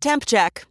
Temp check.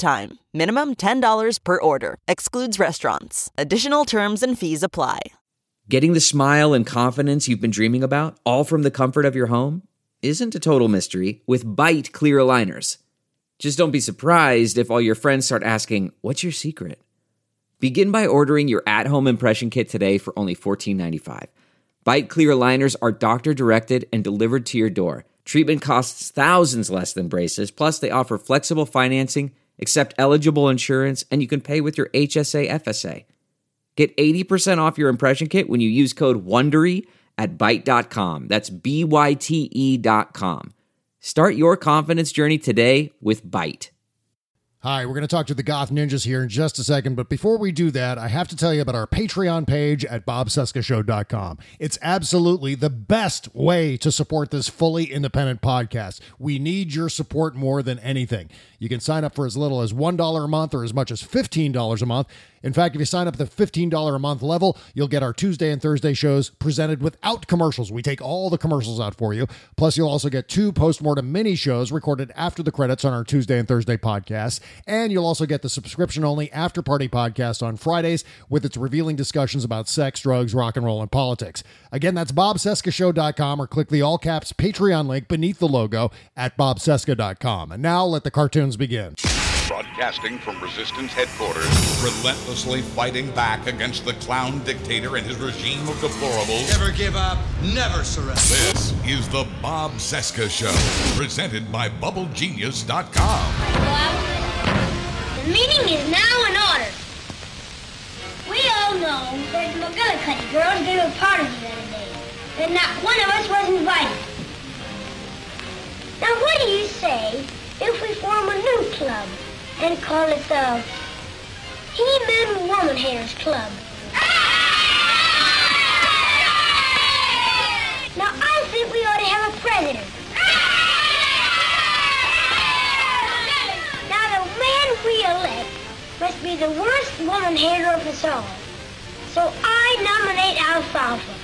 time. Minimum $10 per order. Excludes restaurants. Additional terms and fees apply. Getting the smile and confidence you've been dreaming about, all from the comfort of your home, isn't a total mystery with Byte clear aligners. Just don't be surprised if all your friends start asking, What's your secret? Begin by ordering your at home impression kit today for only $14.95. Byte clear aligners are doctor directed and delivered to your door. Treatment costs thousands less than braces, plus, they offer flexible financing, accept eligible insurance, and you can pay with your HSA FSA. Get 80% off your impression kit when you use code WONDERY at Byte.com. That's B-Y-T-E dot com. Start your confidence journey today with Byte. Hi, we're going to talk to the Goth Ninjas here in just a second, but before we do that, I have to tell you about our Patreon page at bobcescashow.com. It's absolutely the best way to support this fully independent podcast. We need your support more than anything. You can sign up for as little as $1 a month or as much as $15 a month. In fact, if you sign up at the $15 a month level, you'll get our Tuesday and Thursday shows presented without commercials. We take all the commercials out for you. Plus, you'll also get two postmortem mini shows recorded after the credits on our Tuesday and Thursday podcasts. And you'll also get the subscription only after party podcast on Fridays with its revealing discussions about sex, drugs, rock and roll, and politics. Again, that's bobcescashow.com or click the all caps Patreon link beneath the logo at bobcesca.com. And now let the cartoons begin. Broadcasting from Resistance headquarters, relentlessly fighting back against the clown dictator and his regime of deplorables. Never give up, never surrender. This is the Bob Cesca Show, presented by BubbleGenius.com. The meeting is now in order. We all know that the McGillicuddy girls gave a party the other day, and not one of us was invited. Now, what do you say if we form a new club and call it the He-Men Woman Haters Club? Now, I think we ought to have a president. Now, the man we elect must be the worst woman hater of us all. So I nominate Alfalfa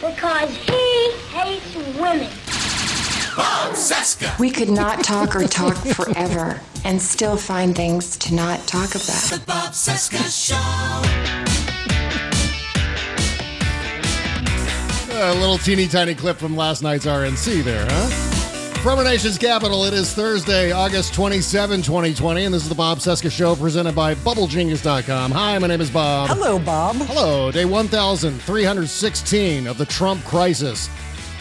because he hates women. Bob Cesca. We could not talk or talk forever and still find things to not talk about. The Bob Cesca Show. A little teeny tiny clip from last night's RNC there, huh? From our nation's capital, it is Thursday, August 27, 2020, and this is the Bob Cesca Show presented by BubbleGenius.com. Hi, my name is Bob. Hello, Bob. Hello, day 1316 of the Trump crisis.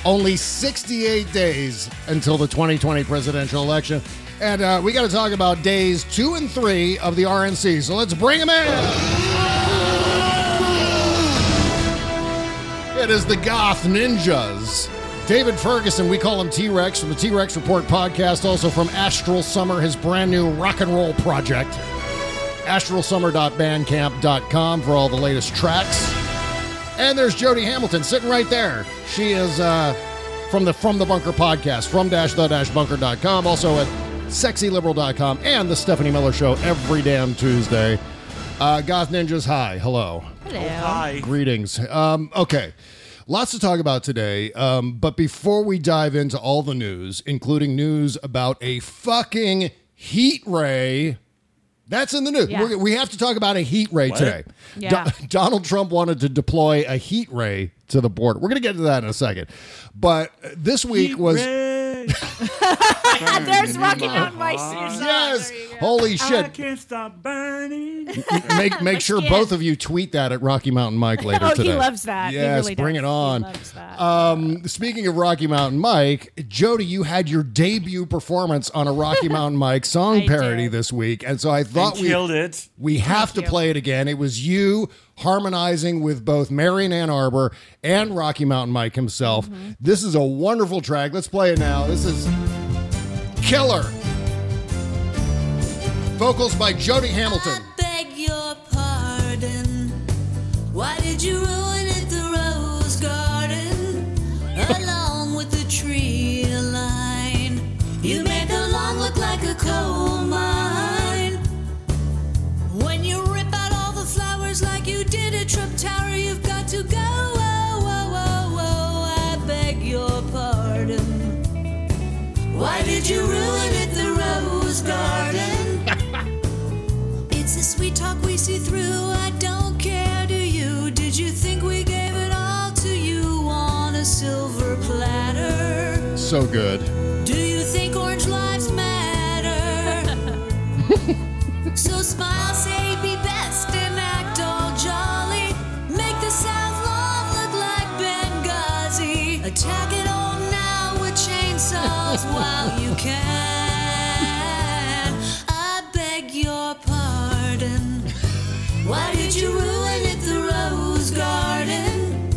Only 68 days until the 2020 presidential election. And uh, we got to talk about days two and three of the RNC. So let's bring them in. It is the Goth Ninjas. David Ferguson, we call him T Rex from the T Rex Report podcast, also from Astral Summer, his brand new rock and roll project. astralsummer.bandcamp.com for all the latest tracks. And there's Jody Hamilton sitting right there. She is uh, from the From the Bunker podcast, from dash the dash bunker.com, also at sexyliberal.com and the Stephanie Miller Show every damn Tuesday. Uh, Goth Ninjas, hi. Hello. Hello. hi, Greetings. Um, okay. Lots to talk about today. Um, but before we dive into all the news, including news about a fucking heat ray. That's in the news. Yeah. We're, we have to talk about a heat ray today. Yeah. Do- Donald Trump wanted to deploy a heat ray to the border. We're going to get to that in a second. But uh, this week was. There's Rocky Mountain Mike's your. Yes. There you go. Holy shit. can't stop burning. make make sure both of you tweet that at Rocky Mountain Mike later Oh, today. he loves that. He Yes, really bring does. it on. He loves that. Um, speaking of Rocky Mountain Mike, Jody, you had your debut performance on a Rocky Mountain Mike song I parody did. this week, and so I thought we Killed it. we have to you. play it again. It was you harmonizing with both Marion Ann Arbor and Rocky Mountain Mike himself. Mm-hmm. This is a wonderful track. Let's play it now. This is killer. vocals by Jody Hamilton. beg your pardon. Why did you ruin it, the rose garden? you did at Trump Tower, you've got to go. Oh, oh, oh, oh, I beg your pardon. Why did you ruin it, the rose garden? It's the sweet talk we see through. I don't care, do you? Did you think we gave it all to you on a silver platter? So good. Do you think orange lives matter? so smile, say while you can. I beg your pardon. Why did you ruin it, the rose garden?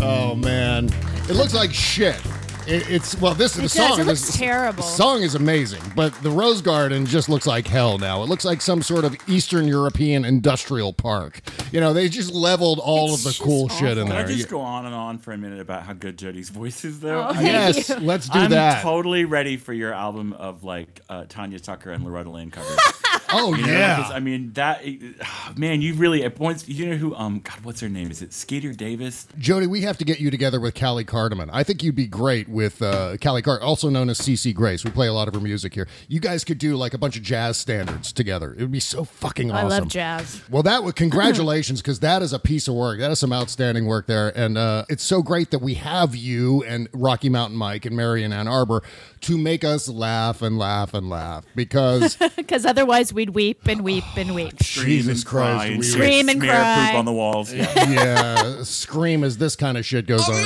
Oh man, it looks like shit. It, it's well, this It the does. song. It looks is, terrible. The song is amazing, but the Rose Garden just looks like hell now. It looks like some sort of Eastern European industrial park. You know, they just leveled all It's of the just cool shit in there. Can I there. just go on and on for a minute about how good Jody's voice is, though? Oh, thank yes, you. let's do I'm that. totally ready for your album of like uh, Tanya Tucker and Loretta Lynn covers. oh You know, I mean that man, you really at points. You know who? Um, God, what's her name? Is it Skeeter Davis? Jody, we have to get you together with Callie Cardamon. I think you'd be great with uh, Callie Card, also known as CC Grace. We play a lot of her music here. You guys could do like a bunch of jazz standards together. It would be so fucking awesome. I love jazz. Well, that would congratulations because that is a piece of work. That is some outstanding work there, and uh, it's so great that we have you and Rocky Mountain Mike and Marion Ann Arbor to make us laugh and laugh and laugh because Because otherwise we'd weep and weep and weep. Jesus Scream and cry Christ, and we Scream and smear cry. poop on the walls. Yeah. yeah, scream as this kind of shit goes on.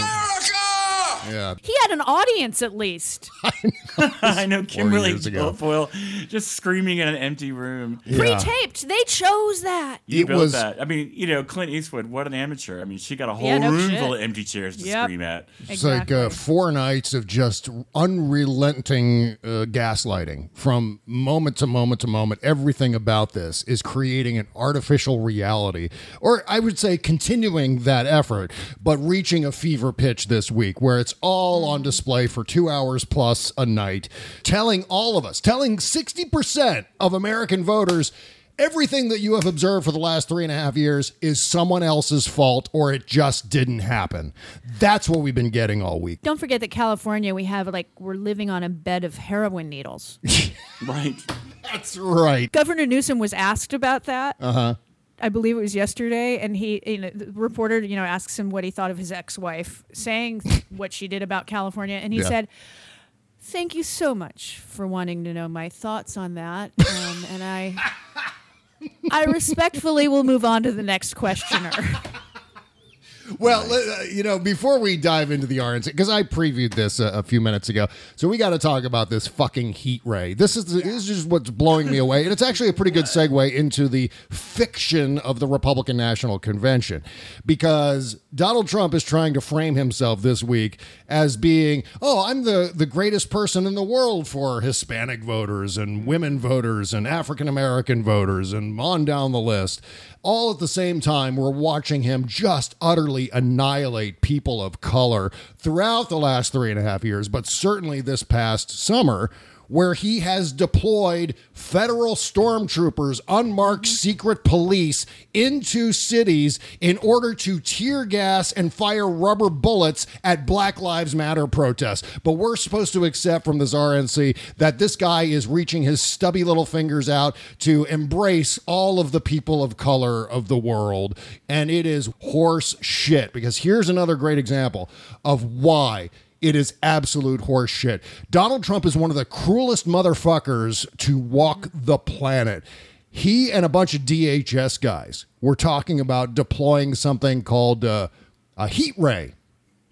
Yeah, He had an audience at least. I know Kimberly years ago. Guilfoyle just screaming in an empty room. Pre-taped. They chose that. You It built was- that. I mean, you know, Clint Eastwood, what an amateur. I mean, she got a whole Yeah, no room shit. full of empty chairs to Yep. scream at. It's like uh, four nights of just unrelenting uh, gaslighting from moment to moment to moment. Everything about this is creating an artificial reality, or I would say continuing that effort, but reaching a fever pitch this week where it's all on display for two hours plus a night, telling all of us, telling 60% of American voters. Everything that you have observed for the last three and a half years is someone else's fault or it just didn't happen. That's what we've been getting all week. Don't forget that California, we have like we're living on a bed of heroin needles. Right. That's right. Governor Newsom was asked about that. Uh huh. I believe it was yesterday, and he, you know, the reporter, you know, asks him what he thought of his ex-wife saying what she did about California, and he Yeah. said, "Thank you so much for wanting to know my thoughts on that," um, and I, I respectfully will move on to the next questioner. Well, let- uh, you know, before we dive into the RNC, because I previewed this a, a few minutes ago, so we got to talk about this fucking heat ray. This is this is just what's blowing me away, and it's actually a pretty good segue into the fiction of the Republican National Convention, because Donald Trump is trying to frame himself this week as being, oh, I'm the the greatest person in the world for Hispanic voters and women voters and African American voters and on down the list. All at the same time, we're watching him just utterly annihilate people of color throughout the last three and a half years, but certainly this past summer, where he has deployed federal stormtroopers, unmarked mm-hmm. secret police into cities in order to tear gas and fire rubber bullets at Black Lives Matter protests. But we're supposed to accept from this RNC that this guy is reaching his stubby little fingers out to embrace all of the people of color of the world. And it is horse shit because here's another great example of why it is absolute horse shit. Donald Trump is one of the cruelest motherfuckers to walk the planet. He and a bunch of DHS guys were talking about deploying something called uh, a heat ray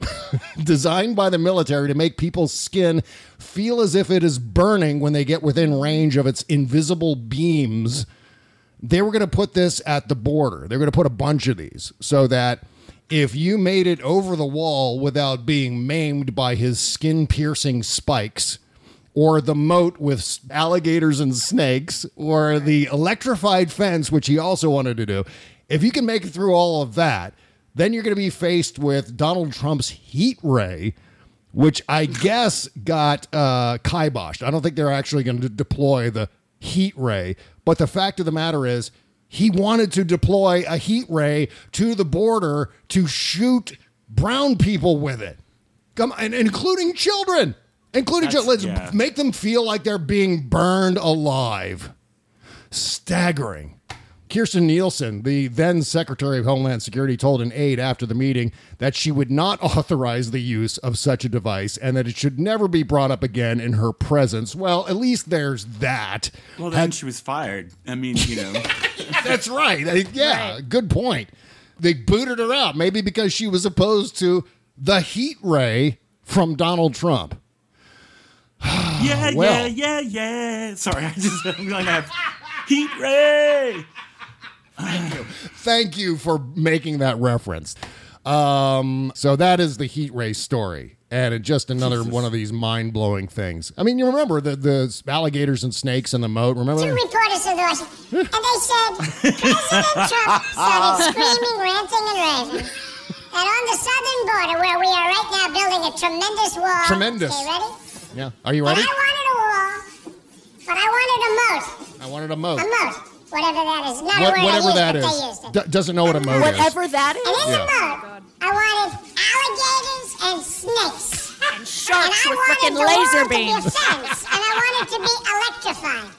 designed by the military to make people's skin feel as if it is burning when they get within range of its invisible beams. They were going to put this at the border. They're going to put a bunch of these so that if you made it over the wall without being maimed by his skin piercing spikes, or the moat with alligators and snakes, or the electrified fence, which he also wanted to do. If you can make it through all of that, then you're going to be faced with Donald Trump's heat ray, which I guess got uh, kiboshed. I don't think they're actually going to deploy the heat ray. But the fact of the matter is, he wanted to deploy a heat ray to the border to shoot brown people with it, Come and including children, including children. Let's yeah. make them feel like they're being burned alive. Staggering. Kirstjen Nielsen, the then Secretary of Homeland Security, told an aide after the meeting that she would not authorize the use of such a device and that it should never be brought up again in her presence. Well, at least there's that. Well, then she was fired. I mean, you know. That's right. I- yeah, good point. They booted her out, maybe because she was opposed to the heat ray from Donald Trump. yeah, Well. yeah, yeah, yeah. Sorry, I just I'm gonna have heat ray. Thank you Thank you for making that reference. Um, so that is the heat ray story. And it just another one of these mind blowing things. I mean, you remember the, the alligators and snakes in the moat? Remember Two reporters in Washington, and they said President Trump started screaming, ranting, and raving. And on the southern border, where we are right now building a tremendous wall. Tremendous. Okay, ready? Yeah. Are you ready? And I wanted a wall, but I wanted a moat. I wanted a moat. A moat. Whatever that is. Not What- a word whatever I used, that but is. they used it. D- doesn't know what a moat is. Whatever that is. And in Yeah. the moat, I wanted alligators and snakes. And sharks and I with wanted frickin' the wall laser to be a beams. fence, and I wanted to be electrified.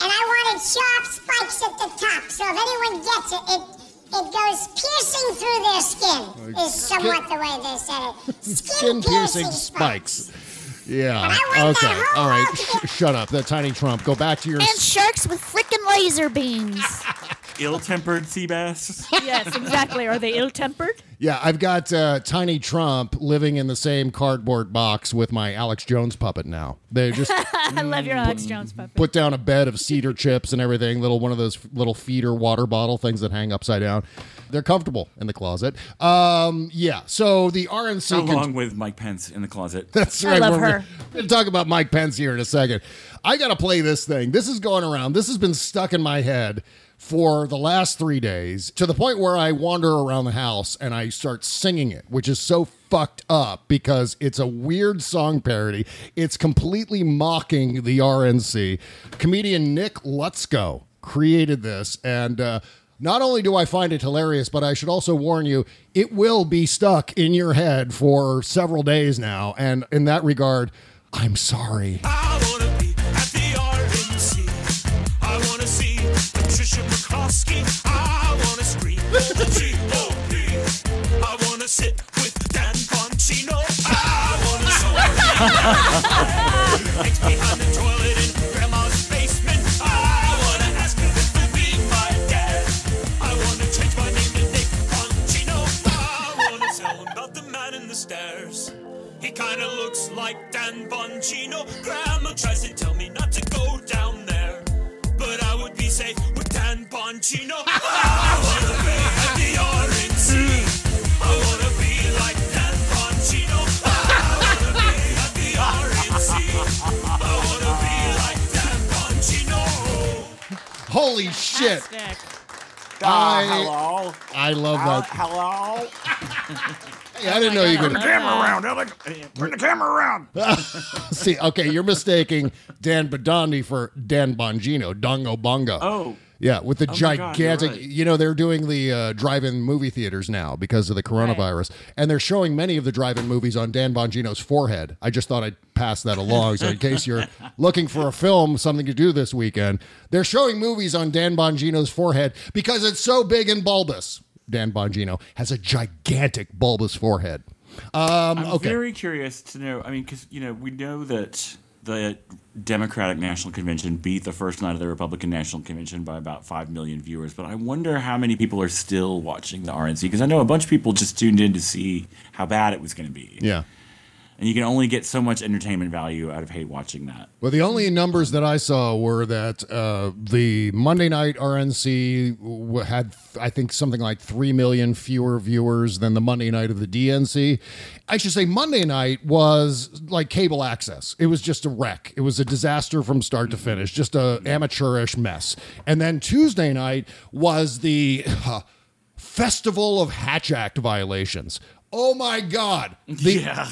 And I wanted sharp spikes at the top, so if anyone gets it, it it goes piercing through their skin. Like Is somewhat the way they said it. Skin piercing spikes. Yeah. Okay. All right. Sh- shut up. That tiny Trump. Go back to your. And sharks with freaking laser beams. Ill-tempered sea bass. yes, exactly. Are they ill-tempered? Yeah, I've got uh, Tiny Trump living in the same cardboard box with my Alex Jones puppet now. They just I love your Alex Jones puppet. put down a bed of cedar chips and everything, little one of those little feeder water bottle things that hang upside down. They're comfortable in the closet. Um, yeah, so the RNC. con- Along with Mike Pence in the closet. That's right. we're, We're going to talk about Mike Pence here in a second. I got to play this thing. This is going around. This has been stuck in my head for the last three days to the point where I wander around the house and I start singing it, which is so fucked up because it's a weird song parody. It's completely mocking the RNC. Comedian Nick Lutsko created this and, uh, not only do I find it hilarious, but I should also warn you, it will be stuck in your head for several days now. And in that regard, I'm sorry. I wanna sit with Dan. I wanna behind the toilet in Grandma's basement. I wanna ask be my dad. I wanna change my name to Nick. I wanna tell him about the man in the stairs. He kinda looks like Dan. Grandma tries to tell me not to go down there. But I would be safe with Dan Bongino. Holy shit. Uh, I, hello. I love Uh, that. hello. Hey, I didn't know you Turn could. the camera around, Alec. Turn the camera around. See, okay, you're mistaking Dan Badandi for Dan Bongino, Dongo Bongo. Oh. Yeah, with the Oh my God, gigantic, right. you know, they're doing the uh, drive-in movie theaters now because of the coronavirus, and they're showing many of the drive-in movies on Dan Bongino's forehead. I just thought I'd pass that along, so in case you're looking for a film, something to do this weekend, they're showing movies on Dan Bongino's forehead because it's so big and bulbous. Dan Bongino has a gigantic bulbous forehead. Um, I'm okay. very curious to know. I mean, because you know, we know that the Democratic National Convention beat the first night of the Republican National Convention by about five million viewers. But I wonder how many people are still watching the RNC because I know a bunch of people just tuned in to see how bad it was going to be. yeah. And you can only get so much entertainment value out of hate watching that. Well, the only numbers that I saw were that uh, the Monday night RNC had, I think, something like 3 million fewer viewers than the Monday night of the DNC. I should say Monday night was like cable access. It was just a wreck. It was a disaster from start to finish, just a amateurish mess. And then Tuesday night was the uh, Festival of Hatch Act violations. Oh my God. The, yeah.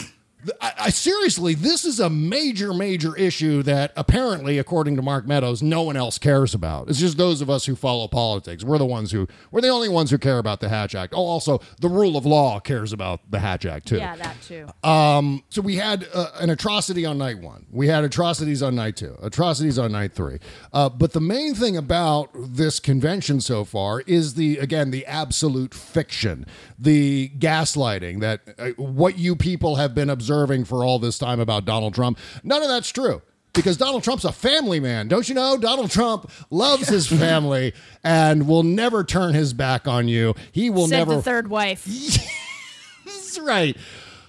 I, I seriously, this is a major, major issue that apparently, according to Mark Meadows, no one else cares about. It's just those of us who follow politics. We're the ones who we're the only ones who care about the Hatch Act. Oh, also, the rule of law cares about the Hatch Act too. Yeah, that too. Um, so we had uh, an atrocity on night one. We had atrocities on night two, atrocities on night three. Uh, but the main thing about this convention so far is the again the absolute fiction, the gaslighting that uh, what you people have been observing for all this time about Donald Trump. None of that's true. Because Donald Trump's a family man. Don't you know? Donald Trump loves his family and will never turn his back on you. He will never. Said never the third wife. that's right.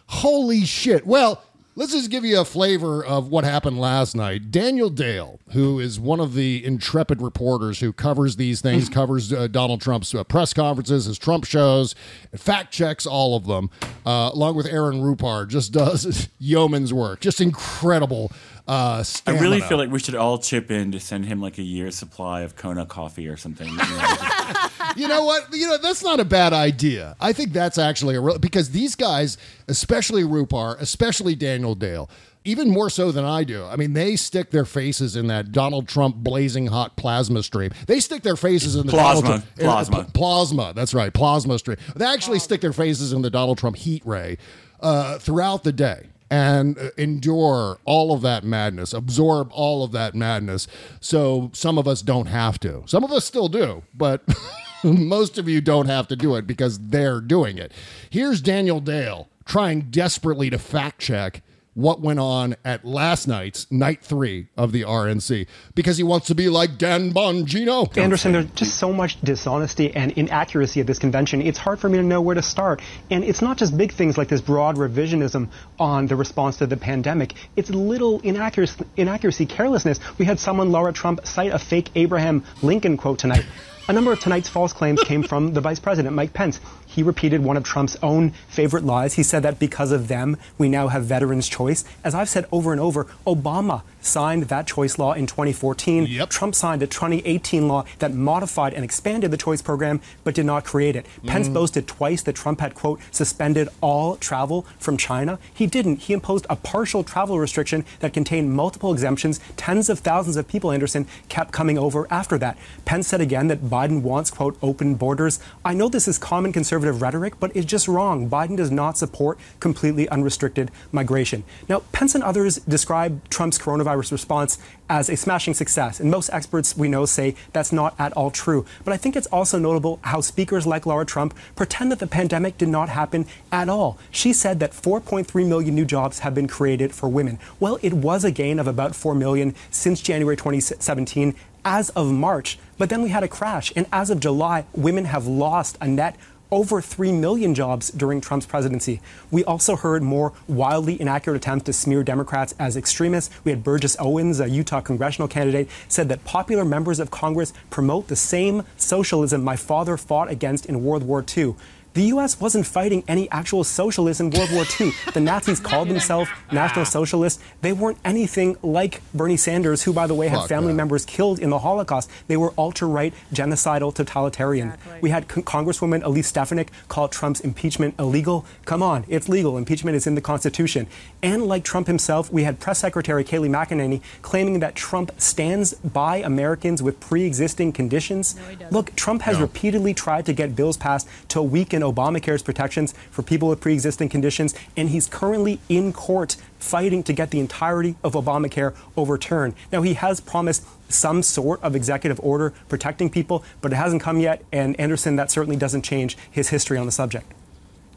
Holy shit. Well, let's just give you a flavor of what happened last night. Daniel Dale, who is one of the intrepid reporters who covers these things, covers uh, Donald Trump's uh, press conferences, his Trump shows, fact checks all of them, uh, along with Aaron Rupar, just does yeoman's work. Just incredible. Uh, I really feel like we should all chip in to send him like a year's supply of Kona coffee or something. you know, just- you know what? You know that's not a bad idea. I think that's actually a real because these guys, especially Rupar, especially Daniel Dale, even more so than I do. I mean, they stick their faces in that Donald Trump blazing hot plasma stream. They stick their faces in the Plasma. Trump, in- Plasma. pl- plasma. That's right, plasma stream. They actually stick their faces in the Donald Trump heat ray uh, throughout the day. And uh, endure all of that madness, absorb all of that madness. So some of us don't have to. Some of us still do, but most of you don't have to do it because they're doing it. Here's Daniel Dale trying desperately to fact check what went on at last night's night three of the RNC because he wants to be like Dan Bongino. Anderson, there's just so much dishonesty and inaccuracy at this convention. It's hard for me to know where to start. And it's not just big things like this broad revisionism on the response to the pandemic. It's little inaccuracy, inaccuracy carelessness. We had someone, Laura Trump, cite a fake Abraham Lincoln quote tonight. A number of tonight's false claims came from the vice president, Mike Pence. He repeated one of Trump's own favorite lies. He said that because of them, we now have veterans' choice. As I've said over and over, Obama signed that choice law in 2014. Trump signed a 2018 law that modified and expanded the choice program but did not create it. Pence Mm. boasted twice that Trump had, quote, suspended all travel from China. He didn't. He imposed a partial travel restriction that contained multiple exemptions. Tens of thousands of people, Anderson, kept coming over after that. Pence said again that Biden wants, quote, open borders. I know this is common conservative rhetoric, but it's just wrong. Biden does not support completely unrestricted migration. Now, Pence and others describe Trump's coronavirus response as a smashing success, and most experts we know say that's not at all true. But I think it's also notable how speakers like Laura Trump pretend that the pandemic did not happen at all. She said that 4.3 million new jobs have been created for women. Well, it was a gain of about 4 million since January 2017 as of March, but then we had a crash, and as of July, women have lost a net over 3 million jobs during Trump's presidency. We also heard more wildly inaccurate attempts to smear Democrats as extremists. We had Burgess Owens, a Utah congressional candidate, said that popular members of Congress promote the same socialism my father fought against in World War II. The U.S. wasn't fighting any actual socialists in World War II. The Nazis called themselves National Socialists. They weren't anything like Bernie Sanders, who, by the way, had Fuck family that. members killed in the Holocaust. They were ultra right, genocidal, totalitarian. We had Con- Congresswoman Elise Stefanik call Trump's impeachment illegal. Come on, it's legal. Impeachment is in the Constitution. And like Trump himself, we had Press Secretary Kayleigh McEnany claiming that Trump stands by Americans with pre existing conditions. Look, Trump has repeatedly tried to get bills passed to weaken Obamacare's protections for people with pre existing conditions, and he's currently in court fighting to get the entirety of Obamacare overturned. Now, he has promised some sort of executive order protecting people, but it hasn't come yet, and Anderson, that certainly doesn't change his history on the subject.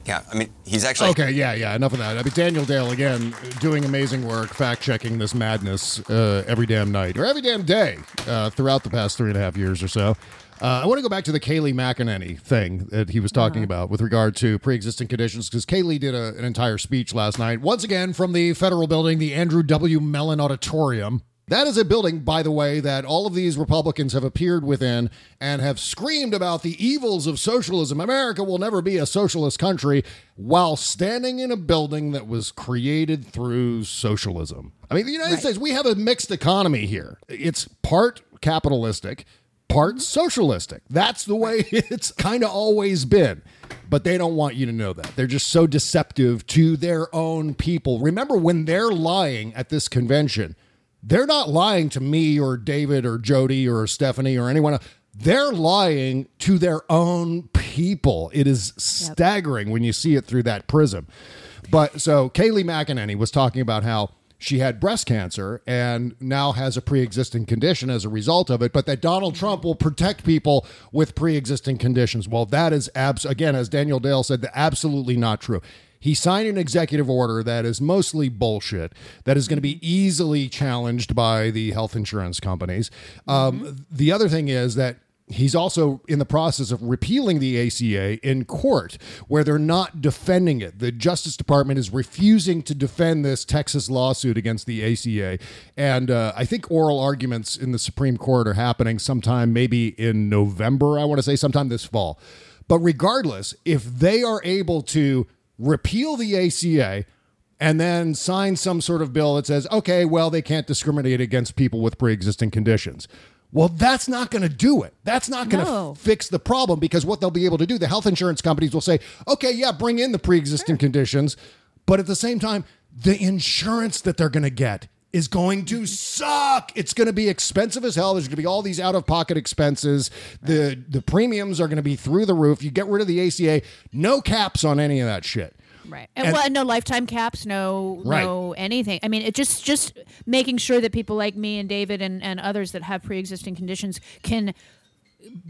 Yeah, I mean, he's actually. Okay, yeah, yeah. Enough of that. I mean, Daniel Dale again doing amazing work, fact checking this madness uh, every damn night or every damn day uh, throughout the past three and a half years or so. Uh, I want to go back to the Kayleigh McEnany thing that he was talking about with regard to pre-existing conditions because Kayleigh did a, an entire speech last night, once again from the federal building, the Andrew W. Mellon Auditorium. That is a building, by the way, that all of these Republicans have appeared within and have screamed about the evils of socialism. America will never be a socialist country while standing in a building that was created through socialism. I mean, the United States, we have a mixed economy here. It's part capitalistic, part socialistic. That's the way it's kind of always been. But they don't want you to know that. They're just so deceptive to their own people. Remember, when they're lying at this convention, they're not lying to me or David or Jody or Stephanie or anyone else. They're lying to their own people. It is staggering when you see it through that prism. But so Kayleigh McEnany was talking about how she had breast cancer and now has a pre-existing condition as a result of it, but that Donald Trump will protect people with pre-existing conditions. Well, that is abs again, as Daniel Dale said, absolutely not true. He signed an executive order that is mostly bullshit, that is going to be easily challenged by the health insurance companies. Um, the other thing is that he's also in the process of repealing the ACA in court, where they're not defending it. The Justice Department is refusing to defend this Texas lawsuit against the ACA. And uh, I think oral arguments in the Supreme Court are happening sometime, maybe in November, I want to say, sometime this fall. But regardless, if they are able to repeal the ACA and then sign some sort of bill that says, okay, well, they can't discriminate against people with pre existing conditions. Well, that's not going to do it. That's not going to No. fix the problem because what they'll be able to do, the health insurance companies will say, okay, yeah, bring in the pre existing conditions. But at the same time, the insurance that they're going to get is going to suck. It's going to be expensive as hell. There's going to be all these out of pocket expenses. The the premiums are going to be through the roof. You get rid of the ACA, no caps on any of that shit. Right. And, And- well, no lifetime caps, no no anything. I mean, it just just making sure that people like me and David and, and others that have pre existing conditions can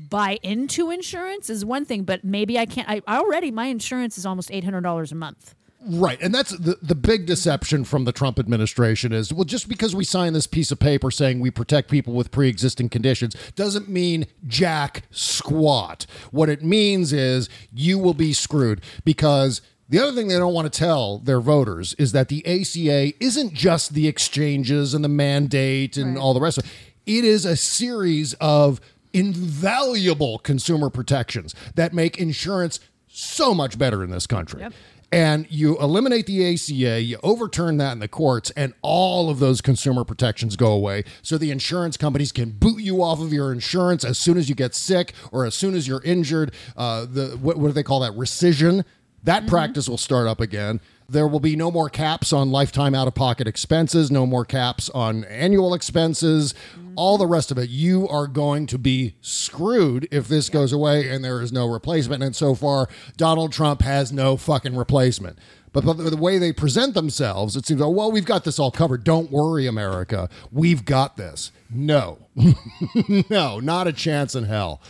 buy into insurance is one thing, but maybe I can't I already my insurance is almost eight hundred dollars a month. Right. And that's the, the big deception from the Trump administration is well, just because we sign this piece of paper saying we protect people with pre existing conditions doesn't mean jack squat. What it means is you will be screwed because. The other thing they don't want to tell their voters is that the ACA isn't just the exchanges and the mandate and all the rest of it. It is a series of invaluable consumer protections that make insurance so much better in this country. And you eliminate the ACA, you overturn that in the courts, and all of those consumer protections go away. So the insurance companies can boot you off of your insurance as soon as you get sick or as soon as you're injured. Uh, the what, what do they call that? Rescission. That mm-hmm. practice will start up again. There will be no more caps on lifetime out of pocket expenses, no more caps on annual expenses, mm-hmm. all the rest of it. You are going to be screwed if this goes away and there is no replacement. And so far, Donald Trump has no fucking replacement. But the, the way they present themselves, it seems, oh, well, we've got this all covered. Don't worry, America. We've got this. No, no, not a chance in hell.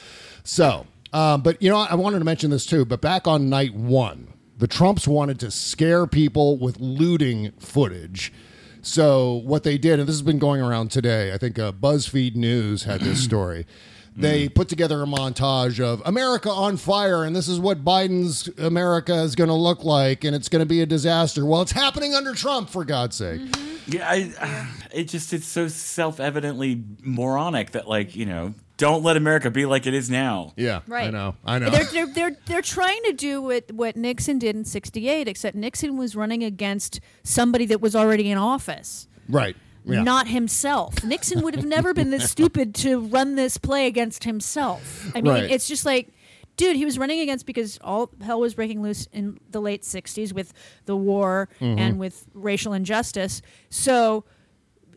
So, um, but you know, I wanted to mention this too. But back on night one, the Trumps wanted to scare people with looting footage. So what they did, and this has been going around today. I think uh, BuzzFeed News had this story. They put together a montage of America on fire, and this is what Biden's America is going to look like, and it's going to be a disaster. Well, it's happening under Trump, for God's sake. Yeah, I, it just it's so self-evidently moronic that like you know don't let America be like it is now. Yeah, Right. I know. I know. They're, they're, they're, they're trying to do what, what Nixon did in 68, except Nixon was running against somebody that was already in office, right. Yeah. not himself. Nixon would have never been this stupid to run this play against himself. I mean, Right. it's just like, dude, he was running against because all hell was breaking loose in the late 60s with the war Mhm. and with racial injustice. So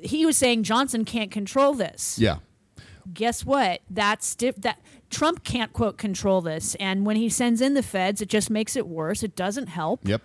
he was saying Johnson can't control this yeah. Guess what? That's diff- that Trump can't quote control this, and when he sends in the feds, it just makes it worse. It doesn't help. Yep.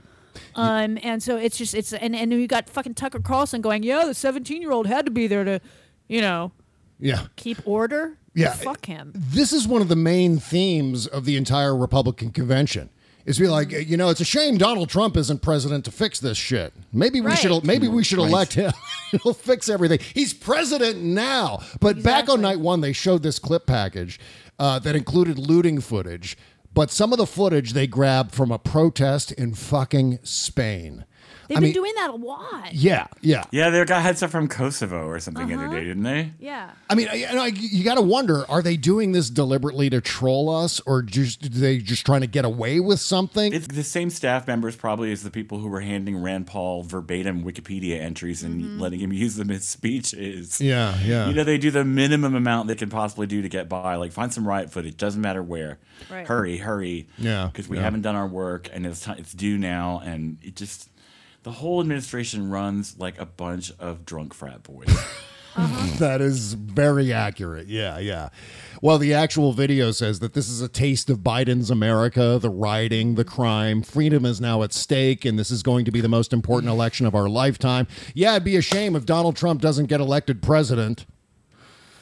Um, and so it's just it's and and you got fucking Tucker Carlson going, yeah, the seventeen year old had to be there to, you know, Yeah. keep order. Yeah. fuck him. This is one of the main themes of the entire Republican convention is be like, you know, it's a shame Donald Trump isn't president to fix this shit. Maybe we Right. should maybe we should Right. elect him. He'll fix everything. He's president now. But back on night one, they showed this clip package uh, that included looting footage. But some of the footage they grabbed from a protest in fucking Spain. They've I been mean, doing that a lot. yeah, yeah. Yeah, they got had stuff from Kosovo or something the Uh-huh. other day, didn't they? Yeah. I mean, I- I, you got to wonder: Are they doing this deliberately to troll us, or just are they just trying to get away with something? It's the same staff members probably as the people who were handing Rand Paul verbatim Wikipedia entries and letting him use them in speeches. Yeah, yeah. You know, they do the minimum amount they can possibly do to get by. Like, find some riot footage. Doesn't matter where. Right. Hurry, hurry. Yeah, Because we yeah. haven't done our work and it's time, it's due now. And it just, the whole administration runs like a bunch of drunk frat boys. Uh-huh. That is very accurate. Yeah, yeah. Well, the actual video says that this is a taste of Biden's America, the rioting, the crime. Freedom is now at stake, and this is going to be the most important election of our lifetime. Yeah, it'd be a shame if Donald Trump doesn't get elected president.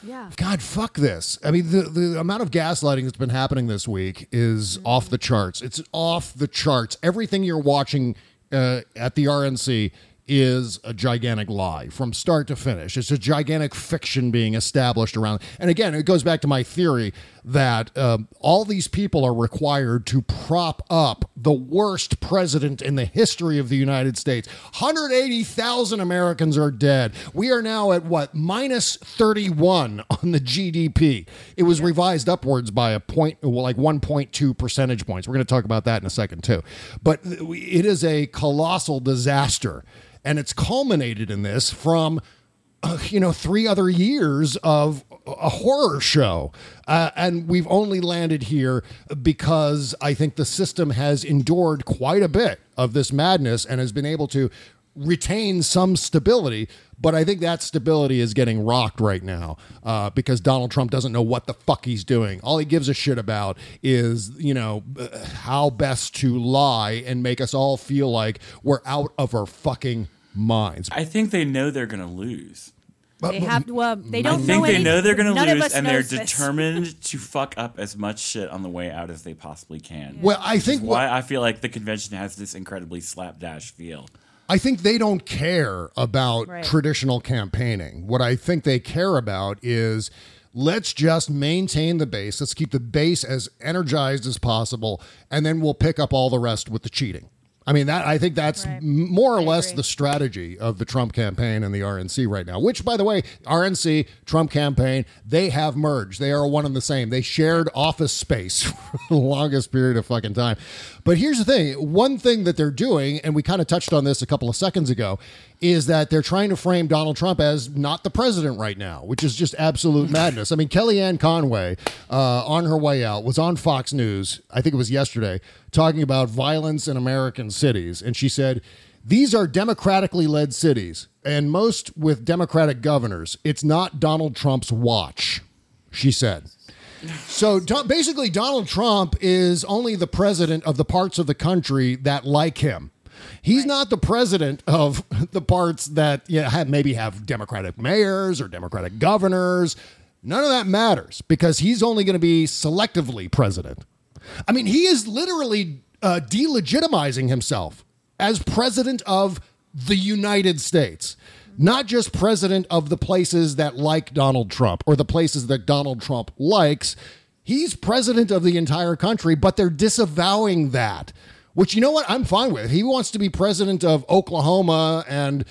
Yeah. God, fuck this. I mean, the, the amount of gaslighting that's been happening this week is mm-hmm. off the charts. It's off the charts. Everything you're watching uh, at the RNC is a gigantic lie from start to finish. It's a gigantic fiction being established around. And again, it goes back to my theory that um, all these people are required to prop up the worst president in the history of the United States. 180,000 Americans are dead. We are now at what? Minus 31 on the GDP. It was revised upwards by a point, well, like 1.2 percentage points. We're going to talk about that in a second, too. But it is a colossal disaster. And it's culminated in this from uh, you know, three other years of a horror show. Uh, and we've only landed here because I think the system has endured quite a bit of this madness and has been able to retain some stability. But I think that stability is getting rocked right now uh, because Donald Trump doesn't know what the fuck he's doing. All he gives a shit about is, you know, how best to lie and make us all feel like we're out of our fucking minds. I think they know they're going to lose. They have well, they don't think know they know they're going to lose, and they're this. determined to fuck up as much shit on the way out as they possibly can. Well, I Which is think what- why I feel like the convention has this incredibly slapdash feel. I think they don't care about Right. traditional campaigning. What I think they care about is let's just maintain the base. Let's keep the base as energized as possible, and then we'll pick up all the rest with the cheating. I mean that I think that's m- more or less the strategy of the Trump campaign and the RNC right now. Which, by the way, RNC Trump campaign they have merged. They are one and the same. They shared office space for the longest period of fucking time. But here's the thing: one thing that they're doing, and we kind of touched on this a couple of seconds ago, is that they're trying to frame Donald Trump as not the president right now, which is just absolute madness. I mean, Kellyanne Conway, uh, on her way out, was on Fox News. I think it was yesterday, talking about violence in American cities, and she said. These are democratically led cities, and most with Democratic governors. It's not Donald Trump's watch, she said. So do- basically, Donald Trump is only the president of the parts of the country that like him. He's not the president of the parts that know, have, maybe have Democratic mayors or Democratic governors. None of that matters because he's only going to be selectively president. I mean, he is literally uh, delegitimizing himself as president of the United States, not just president of the places that like Donald Trump or the places that Donald Trump likes. He's president of the entire country, but they're disavowing that, which you know what? I'm fine with. He wants to be president of Oklahoma and,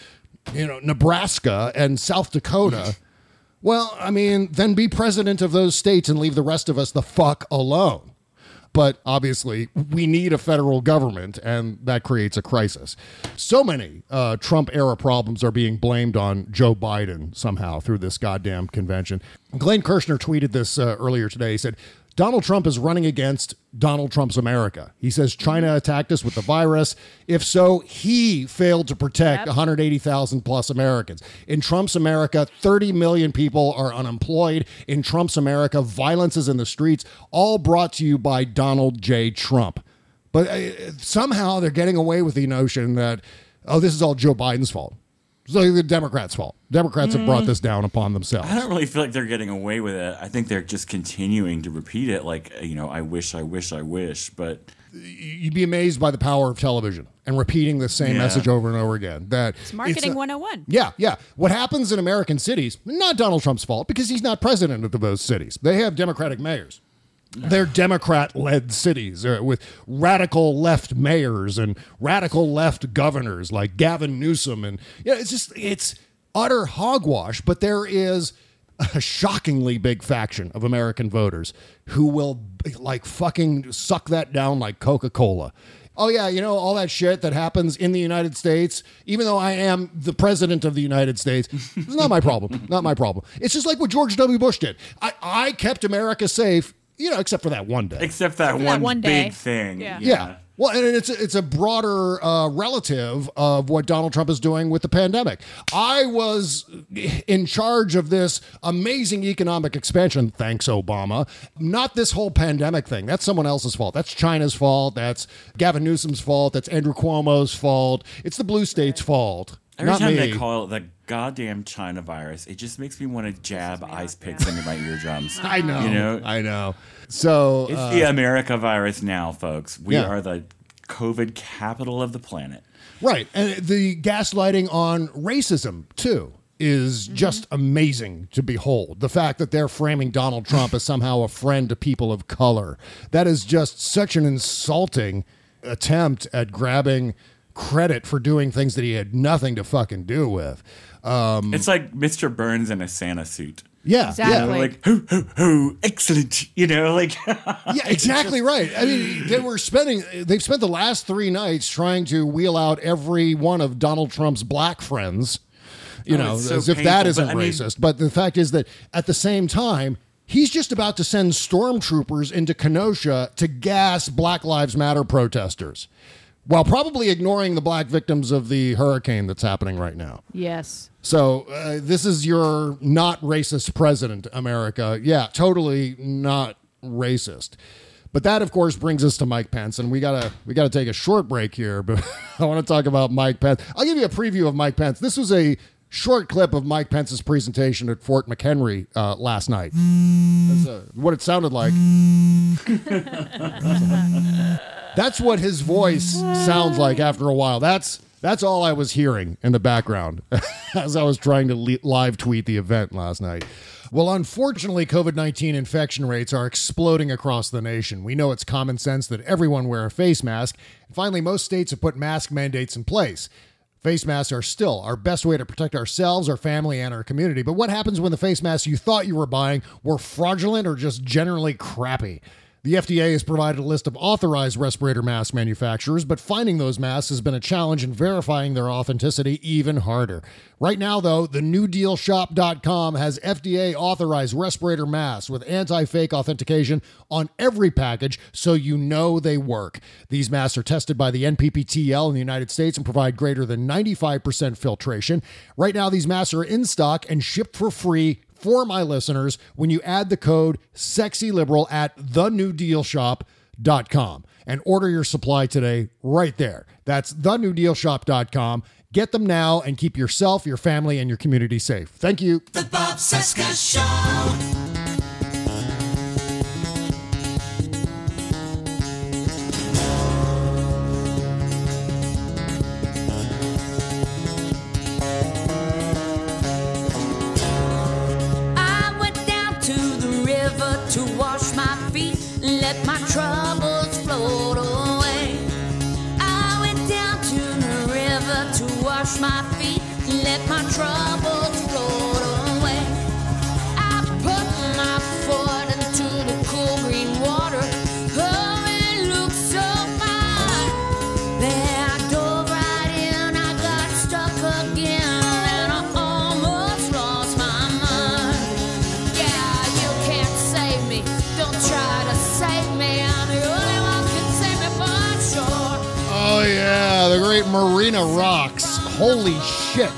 you know, Nebraska and South Dakota. Well, I mean, then be president of those states and leave the rest of us the fuck alone. But obviously, we need a federal government, and that creates a crisis. So many uh, Trump era problems are being blamed on Joe Biden somehow through this goddamn convention. Glenn Kirshner tweeted this uh, earlier today. He said, Donald Trump is running against Donald Trump's America. He says China attacked us with the virus. If so, he failed to protect 180,000 plus Americans. In Trump's America, 30 million people are unemployed. In Trump's America, violence is in the streets, all brought to you by Donald J. Trump. But uh, somehow they're getting away with the notion that, oh, this is all Joe Biden's fault. It's like the Democrats' fault. Democrats have brought Mm. this down upon themselves. I don't really feel like they're getting away with it. I think they're just continuing to repeat it like, you know, I wish, I wish, I wish. But you'd be amazed by the power of television and repeating the same Yeah. message over and over again. That It's marketing a- 101. yeah, yeah. What happens in American cities, not Donald Trump's fault because he's not president of those cities. They have Democratic mayors. They're Democrat led cities uh, with radical left mayors and radical left governors like Gavin Newsom. And yeah, it's just, it's utter hogwash. But there is a shockingly big faction of American voters who will like fucking suck that down like Coca Cola. Oh, yeah, you know, all that shit that happens in the United States, even though I am the president of the United States, it's not my problem. Not my problem. It's just like what George W. Bush did. I, I kept America safe, you know, except for that one day. Except that, for that one, one day. big thing. Yeah. Yeah. Well, and it's a, it's a broader uh, relative of what Donald Trump is doing with the pandemic. I was in charge of this amazing economic expansion, thanks Obama. Not this whole pandemic thing. That's someone else's fault. That's China's fault. That's Gavin Newsom's fault. That's Andrew Cuomo's fault. It's the blue states' fault. Every not time me. they call it the goddamn China virus, it just makes me want to jab ice picks into my eardrums. I know. You know, I know. So it's uh, the America virus now, folks. We Yeah. are the COVID capital of the planet. Right. And the gaslighting on racism, too, is just amazing to behold. The fact that they're framing Donald Trump as somehow a friend to people of color. That is just such an insulting attempt at grabbing credit for doing things that he had nothing to fucking do with. Um, It's like Mr. Burns in a Santa suit. Yeah, Exactly. yeah. Like, hoo, hoo, hoo, excellent. You know, like, Yeah, exactly right. I mean, they were spending, they've spent the last three nights trying to wheel out every one of Donald Trump's black friends, you Oh, know, so as if that painful, isn't but I mean- racist. but the fact is that at the same time, he's just about to send stormtroopers into Kenosha to gas Black Lives Matter protesters while probably ignoring the black victims of the hurricane that's happening right now. Yes. So uh, this is your not racist president, America. Yeah, totally not racist. But that, of course, brings us to Mike Pence, and we gotta we gotta take a short break here. But I want to talk about Mike Pence. I'll give you a preview of Mike Pence. This was a short clip of Mike Pence's presentation at Fort McHenry uh, last night. That's uh, what it sounded like. That's what his voice sounds like after a while. That's that's all I was hearing in the background as I was trying to le- live tweet the event last night. Well, unfortunately, COVID 19 infection rates are exploding across the nation. We know it's common sense that everyone wear a face mask. And finally, most states have put mask mandates in place. Face masks are still our best way to protect ourselves, our family, and our community. But what happens when the face masks you thought you were buying were fraudulent or just generally crappy? The FDA has provided a list of authorized respirator mask manufacturers, but finding those masks has been a challenge and verifying their authenticity even harder. Right now, though, the newdealshop.com has FDA authorized respirator masks with anti fake authentication on every package so you know they work. These masks are tested by the NPPTL in the United States and provide greater than 95% filtration. Right now, these masks are in stock and shipped for free for my listeners when you add the code sexyliberal at thenewdealshop.com and order your supply today right there. That's thenewdealshop.com. Get them now and keep yourself, your family, and your community safe. Thank you. The Bob Cesca Show. Let my troubles float away. I went down to the river to wash my feet, let my troubles the great Marina Rocks. Holy shit.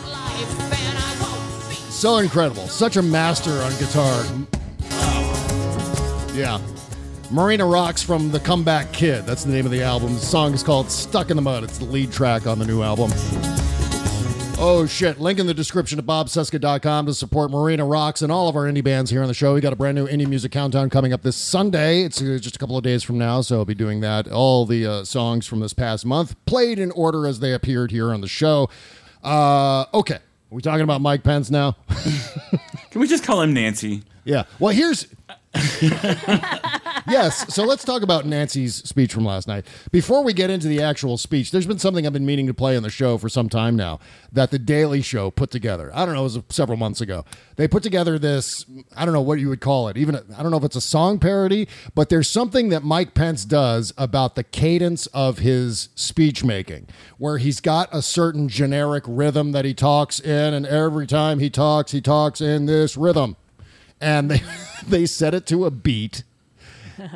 So incredible. Such a master on guitar. Yeah. Marina Rocks from The Comeback Kid. That's the name of the album. The song is called Stuck in the Mud. It's the lead track on the new album. Oh shit! Link in the description at bobcesca.com to support Marina Rocks and all of our indie bands here on the show. We got a brand new indie music countdown coming up this Sunday. It's uh, just a couple of days from now, so I'll be doing that. All the uh, songs from this past month played in order as they appeared here on the show. Uh, okay, are we talking about Mike Pence now? Can we just call him Nancy? Yeah. Well, here's. yes. So let's talk about Nancy's speech from last night. Before we get into the actual speech, there's been something I've been meaning to play on the show for some time now that the Daily Show put together. I don't know, it was several months ago. They put together this, I don't know what you would call it, even, I don't know if it's a song parody, but there's something that Mike Pence does about the cadence of his speech making, where he's got a certain generic rhythm that he talks in, and every time he talks, he talks in this rhythm and they they set it to a beat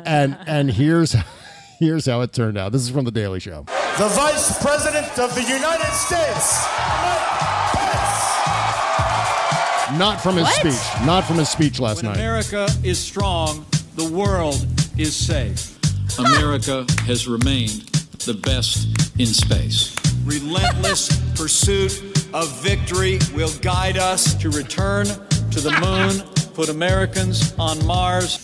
and and here's here's how it turned out this is from the daily show The Vice President of the United States, not from his What? speech not from his speech last When night America is strong, the world is safe. America has remained the best in space. Relentless pursuit of victory will guide us to return to the moon, put Americans on Mars.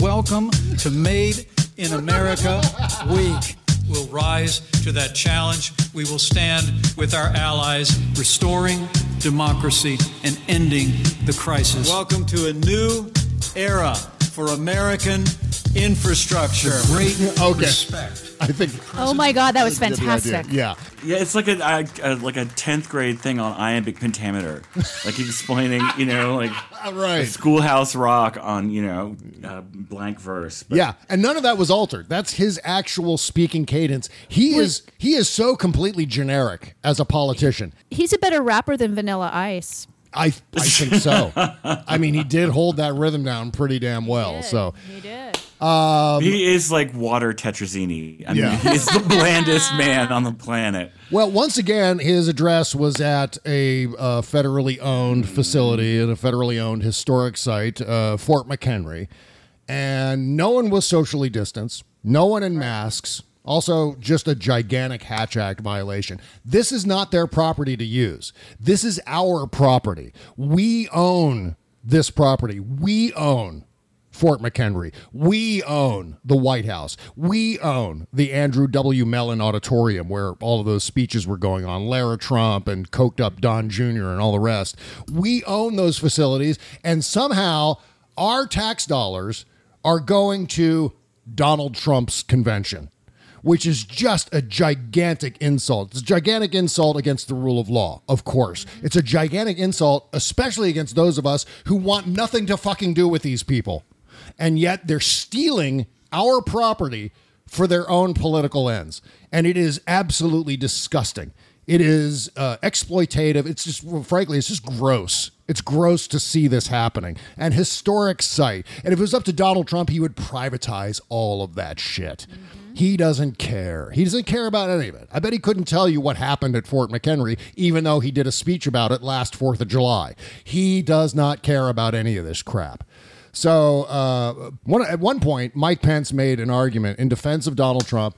Welcome to Made in America Week. We'll rise to that challenge. We will stand with our allies, restoring democracy and ending the crisis. Welcome to a new era for American infrastructure. Great okay respect. i think Oh my God, that was Get the idea. fantastic. yeah Yeah, it's like a, a, a like a tenth grade thing on iambic pentameter, like explaining, you know, like right. a schoolhouse rock on you know uh, blank verse. But yeah and none of that was altered that's his actual speaking cadence he is he is so completely generic as a politician He's a better rapper than Vanilla Ice. I, I think so. I mean, he did hold that rhythm down pretty damn well. So He did. Um, he is like water tetrazzini. I mean, Yeah. he is the blandest man on the planet. Well, once again, his address was at a uh, federally owned facility at a federally owned historic site, uh, Fort McHenry, and no one was socially distanced, no one in masks. Also, just a gigantic Hatch Act violation. This is not their property to use. This is our property. We own this property. We own Fort McHenry. We own the White House. We own the Andrew W. Mellon Auditorium where all of those speeches were going on. Lara Trump and coked up Don Jr. and all the rest. We own those facilities, and somehow our tax dollars are going to Donald Trump's convention which is just a gigantic insult. It's a gigantic insult against the rule of law, of course. It's a gigantic insult, especially against those of us who want nothing to fucking do with these people. And yet they're stealing our property for their own political ends. And it is absolutely disgusting. It is uh, exploitative. It's just, well, frankly, it's just gross. It's gross to see this happening. An historic site. And if it was up to Donald Trump, he would privatize all of that shit. He doesn't care. He doesn't care about any of it. I bet he couldn't tell you what happened at Fort McHenry, even though he did a speech about it last 4th of July. He does not care about any of this crap. So, uh, one, at one point, Mike Pence made an argument in defense of Donald Trump,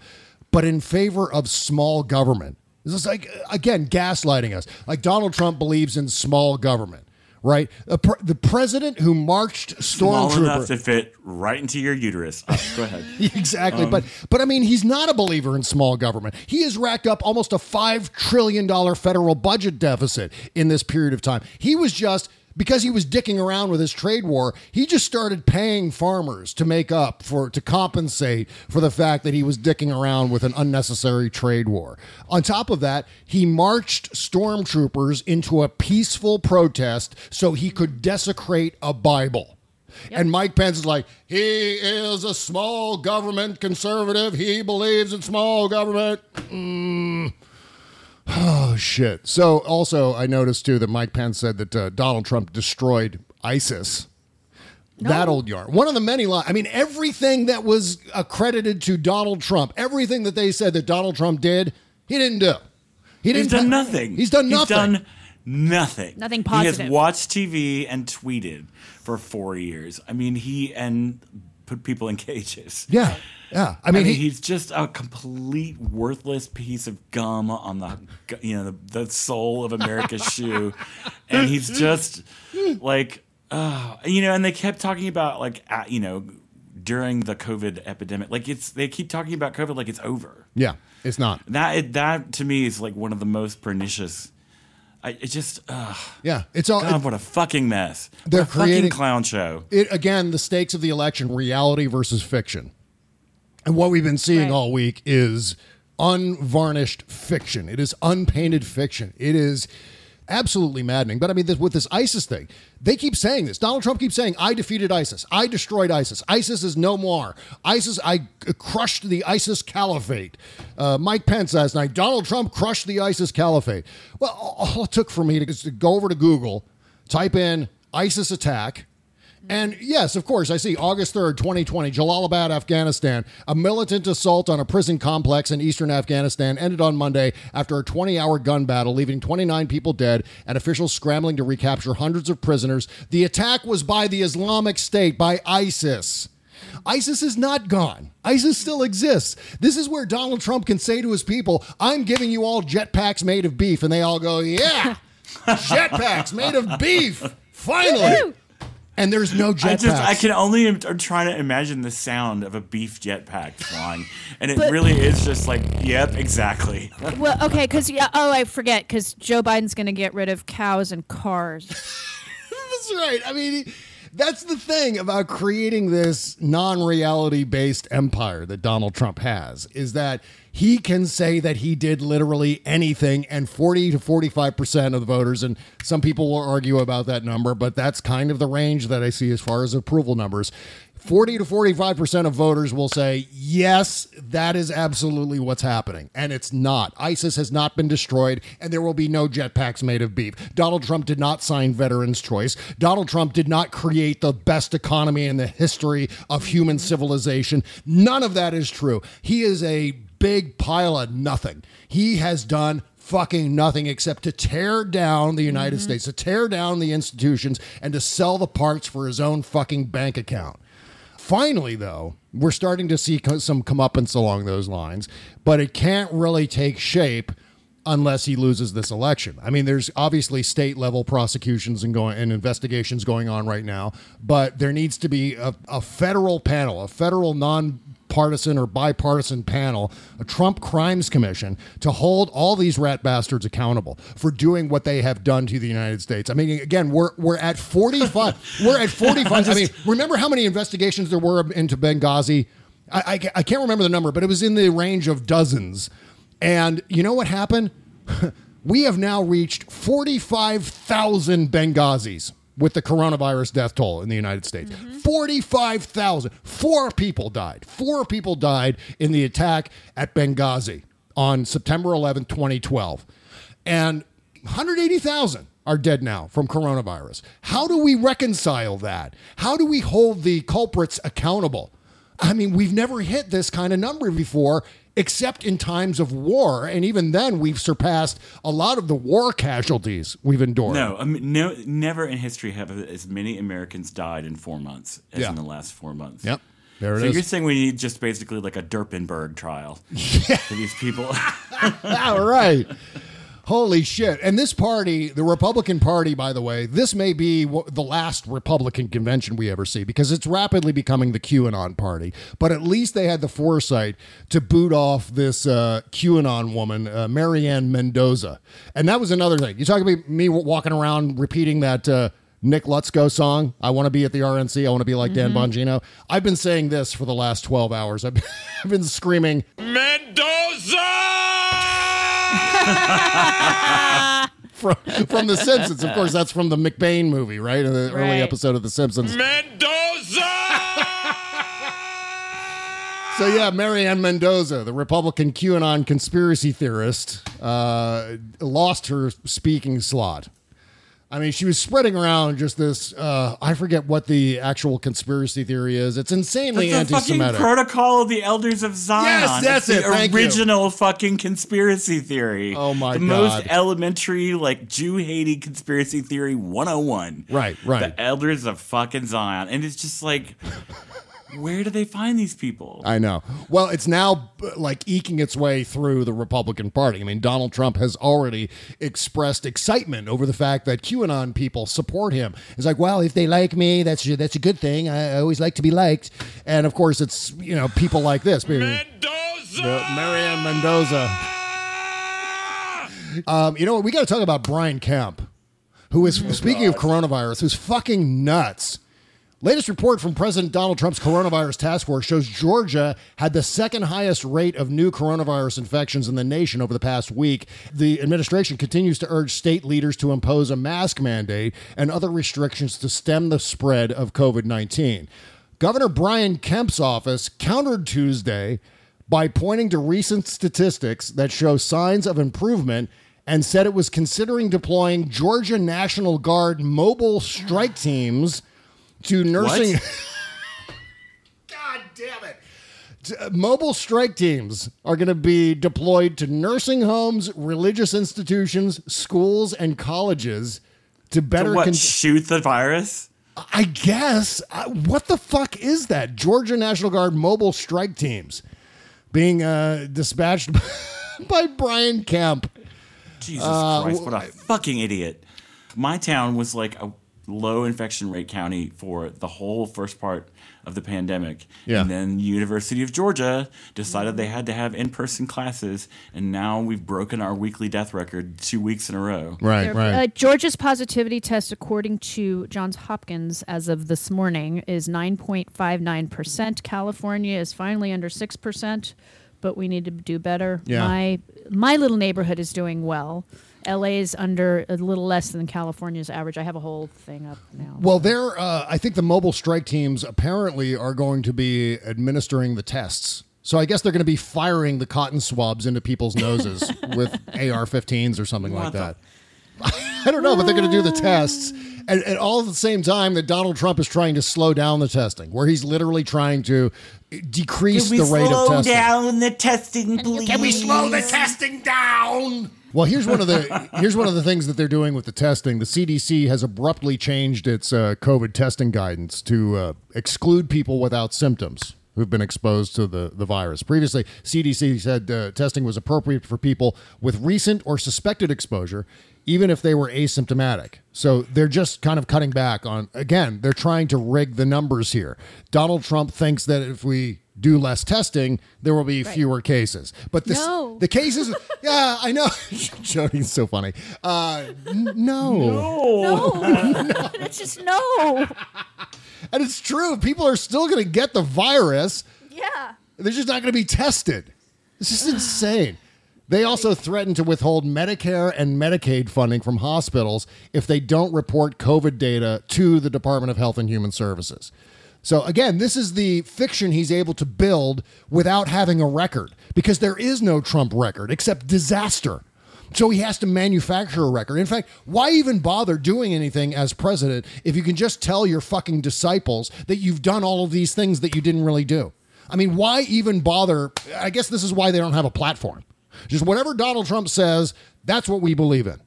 but in favor of small government. This is like, again, gaslighting us. Like Donald Trump believes in small government, right? The, pre- the president who marched Small enough to fit right into your uterus. Uh, go ahead. exactly. Um, but but I mean, he's not a believer in small government. He has racked up almost a five trillion dollar federal budget deficit in this period of time. He was just because he was dicking around with his trade war, he just started paying farmers to make up for to compensate for the fact that he was dicking around with an unnecessary trade war. On top of that, he marched stormtroopers into a peaceful protest so he could desecrate a Bible. And Mike Pence is like, he is a small government conservative. He believes in small government. Mm. Oh, shit. So, also, I noticed too that Mike Pence said that uh, Donald Trump destroyed ISIS. That old yarn. One of the many lies. I mean, everything that was accredited to Donald Trump, everything that they said that Donald Trump did, he didn't do. He didn't done nothing. He's done nothing. He's done nothing. Nothing He positive. has watched TV and tweeted for four years. I mean, he and put people in cages. Yeah, yeah. I mean, he- he's just a complete worthless piece of gum on the you know the, the sole of America's shoe, and he's just like, uh, you know. And they kept talking about like uh, you know during the COVID epidemic, like it's they keep talking about COVID like it's over. yeah, it's not. That that to me is like one of the most pernicious. I it just uh, Yeah, it's all. God, what a fucking mess. They're what a fucking creating- clown show. it again the stakes of the election reality versus fiction and what we've been seeing all week is unvarnished fiction it is unpainted fiction it is absolutely maddening. But i mean this, with this isis thing they keep saying this. Donald trump keeps saying i defeated isis. I destroyed isis. Isis is no more. Isis I crushed the isis caliphate. Uh, mike pence last night donald trump crushed the isis caliphate. Well all it took for me to, to go over to google type in isis attack and yes, of course, I see August 3rd, 2020, Jalalabad, Afghanistan. A militant assault on a prison complex in eastern Afghanistan ended on Monday after a 20 hour gun battle, leaving 29 people dead and officials scrambling to recapture hundreds of prisoners. The attack was by the Islamic State, by ISIS. ISIS is not gone. ISIS still exists. This is where Donald Trump can say to his people, I'm giving you all jetpacks made of beef. And they all go, Yeah, jetpacks made of beef. Finally. And there's no I jetpacks. just I can only am, I'm trying to imagine the sound of a beef jetpack flying, and it But- really is just like, yep, exactly. Well, okay, because yeah. Oh, I forget. Because Joe Biden's going to get rid of cows and cars. That's right. I mean, that's the thing about creating this non-reality based empire that Donald Trump has is that he can say that he did literally anything and 40 to 45% of the voters and some people will argue about that number, but that's kind of the range that I see as far as approval numbers. 40 to 45% of voters will say, yes, that is absolutely what's happening. And it's not. ISIS has not been destroyed, and there will be no jetpacks made of beef. Donald Trump did not sign Veterans' Choice. Donald Trump did not create the best economy in the history of human civilization. None of that is true. He is a big pile of nothing. He has done fucking nothing except to tear down the United mm-hmm. States, to tear down the institutions, and to sell the parts for his own fucking bank account. Finally, though, we're starting to see some comeuppance along those lines, but it can't really take shape unless he loses this election. I mean, there's obviously state level prosecutions and going and investigations going on right now, but there needs to be a, a federal panel, a federal non partisan or bipartisan panel, a Trump Crimes Commission, to hold all these rat bastards accountable for doing what they have done to the United States. I mean, again, we're we're at 45. we're at 45. I mean, remember how many investigations there were into Benghazi? I, I, I can't remember the number, but it was in the range of dozens. And you know what happened? we have now reached 45,000 Benghazis with the coronavirus death toll in the United States. 45,000. Four people died. Four people died in the attack at Benghazi on September 11th, 2012. And 180,000 are dead now from coronavirus. How do we reconcile that? How do we hold the culprits accountable? I mean, we've never hit this kind of number before, except in times of war. And even then, we've surpassed a lot of the war casualties we've endured. No, I mean, no, never in history have as many Americans died in four months as Yeah. in the last four months. Yep. There it so is. you're saying we need just basically like a Durpenberg trial for these people? All right. Holy shit. And this party, the Republican Party, by the way, this may be the last Republican convention we ever see because it's rapidly becoming the QAnon party. But at least they had the foresight to boot off this uh, QAnon woman, uh, Mary Ann Mendoza. And that was another thing. You talk about me walking around repeating that. Uh, Nick Lutsko song, I want to be at the RNC. I want to be like Dan Bongino. I've been saying this for the last 12 hours. I've been, I've been screaming, from from The Simpsons. Of course, that's from the McBain movie, right? In the early Right. episode of The Simpsons. Mendoza! So yeah, Mary Ann Mendoza, the Republican QAnon conspiracy theorist, uh, lost her speaking slot. I mean, she was spreading around just this. Uh, I forget what the actual conspiracy theory is. It's insanely That's the fucking anti-Semitic. protocol of the Elders of Zion. Yes, that's It's it. the Thank you. original fucking conspiracy theory. Oh my the God. The most elementary, like Jew hating conspiracy theory 101. Right, right. The Elders of fucking Zion, and it's just like. Where do they find these people? I know. Well, it's now like eking its way through the Republican Party. I mean, Donald Trump has already expressed excitement over the fact that QAnon people support him. It's like, well, if they like me, that's that's a good thing. I, I always like to be liked. And of course, it's you know people like this, Mendoza, Mary Ann Mendoza. Um, you know what? We got to talk about Brian Kemp, who is speaking of coronavirus, who's fucking nuts. Latest report from President Donald Trump's coronavirus task force shows Georgia had the second highest rate of new coronavirus infections in the nation over the past week. The administration continues to urge state leaders to impose a mask mandate and other restrictions to stem the spread of COVID 19. Governor Brian Kemp's office countered Tuesday by pointing to recent statistics that show signs of improvement and said it was considering deploying Georgia National Guard mobile strike teams to nursing. God damn it. Uh, Mobile strike teams are going to be deployed to nursing homes, religious institutions, schools, and colleges to better to what? con- shoot the virus? I guess. Uh, what the fuck is that? Georgia National Guard mobile strike teams being uh, dispatched by Brian Kemp. Jesus Uh, Christ, what a fucking idiot. My town was like a low infection rate county for the whole first part of the pandemic. Yeah. And then University of Georgia decided they had to have in-person classes and now we've broken our weekly death record 2 weeks in a row. Right, Uh, Georgia's positivity test, according to Johns Hopkins as of this morning, is 9.59%. California is finally under 6%, but we need to do better. Yeah. My, my little neighborhood is doing well. LA is under a little less than California's average. I have a whole thing up now. Well, they're. Uh, I think the mobile strike teams apparently are going to be administering the tests. So I guess they're going to be firing the cotton swabs into people's noses with AR-15s or something like the- that. I don't know, but they're going to do the tests, and, and all at the same time that Donald Trump is trying to slow down the testing, where he's literally trying to decrease the rate of testing. down the testing, please? Can we slow the testing down? Well, here's one of the here's one of the things that they're doing with the testing. The CDC has abruptly changed its uh, COVID testing guidance to uh, exclude people without symptoms who've been exposed to the, the virus. Previously, CDC said uh, testing was appropriate for people with recent or suspected exposure, even if they were asymptomatic. So they're just kind of cutting back on. Again, they're trying to rig the numbers here. Donald Trump thinks that if we do less testing, there will be fewer cases. But this, No. the cases, yeah, I know. Jody's so funny. Uh, n- no. no, it's just no. And it's true. People are still going to get the virus. Yeah. They're just not going to be tested. This is insane. They also threaten to withhold Medicare and Medicaid funding from hospitals if they don't report COVID data to the Department of Health and Human Services. So, again, this is the fiction he's able to build without having a record because there is no Trump record except disaster. So he has to manufacture a record. In fact, why even bother doing anything as president if you can just tell your fucking disciples that you've done all of these things that you didn't really do? I mean, why even bother? I guess this is why they don't have a platform. Just whatever Donald Trump says, that's what we believe in.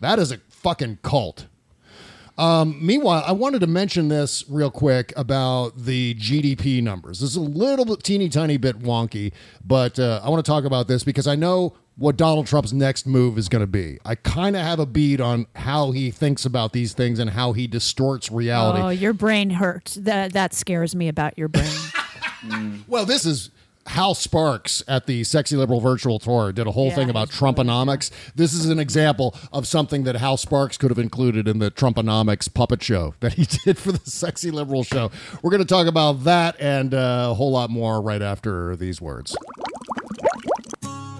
That is a fucking cult. Um, meanwhile, I wanted to mention this real quick about the GDP numbers. This is a little bit teeny tiny bit wonky, but uh, I want to talk about this because I know what Donald Trump's next move is going to be. I kind of have a bead on how he thinks about these things and how he distorts reality. Oh, your brain hurts. That that scares me about your brain. Well, this is Hal Sparks at the Sexy Liberal Virtual Tour did a whole thing about Trumponomics. This is an example of something that Hal Sparks could have included in the Trumponomics puppet show that he did for the Sexy Liberal show. We're going to talk about that and uh, a whole lot more right after these words.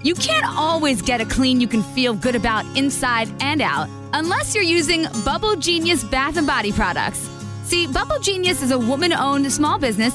You can't always get a clean you can feel good about inside and out unless you're using Bubble Genius bath and body products. See, Bubble Genius is a woman owned small business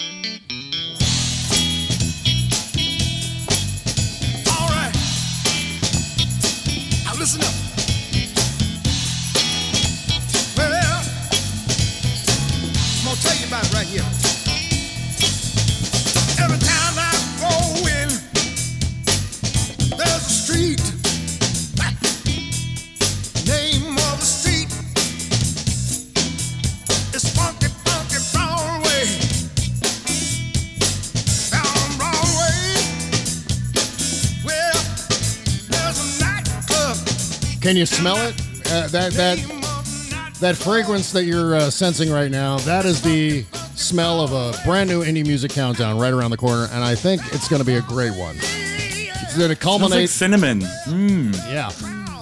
Listen up. Well, I'm gonna tell you about it right here. Every time I go in, there's a street. Can you smell it? Uh, that that that fragrance that you're uh, sensing right now. That is the smell of a brand new indie music countdown right around the corner, and I think it's going to be a great one. It's going to culminate. like cinnamon. Mmm. Yeah.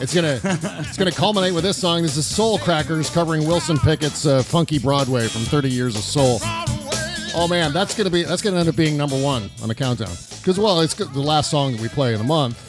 It's gonna it's gonna culminate with this song. This is Soul Crackers covering Wilson Pickett's uh, "Funky Broadway" from 30 Years of Soul. Oh man, that's gonna be that's gonna end up being number one on the countdown because well, it's the last song that we play in the month,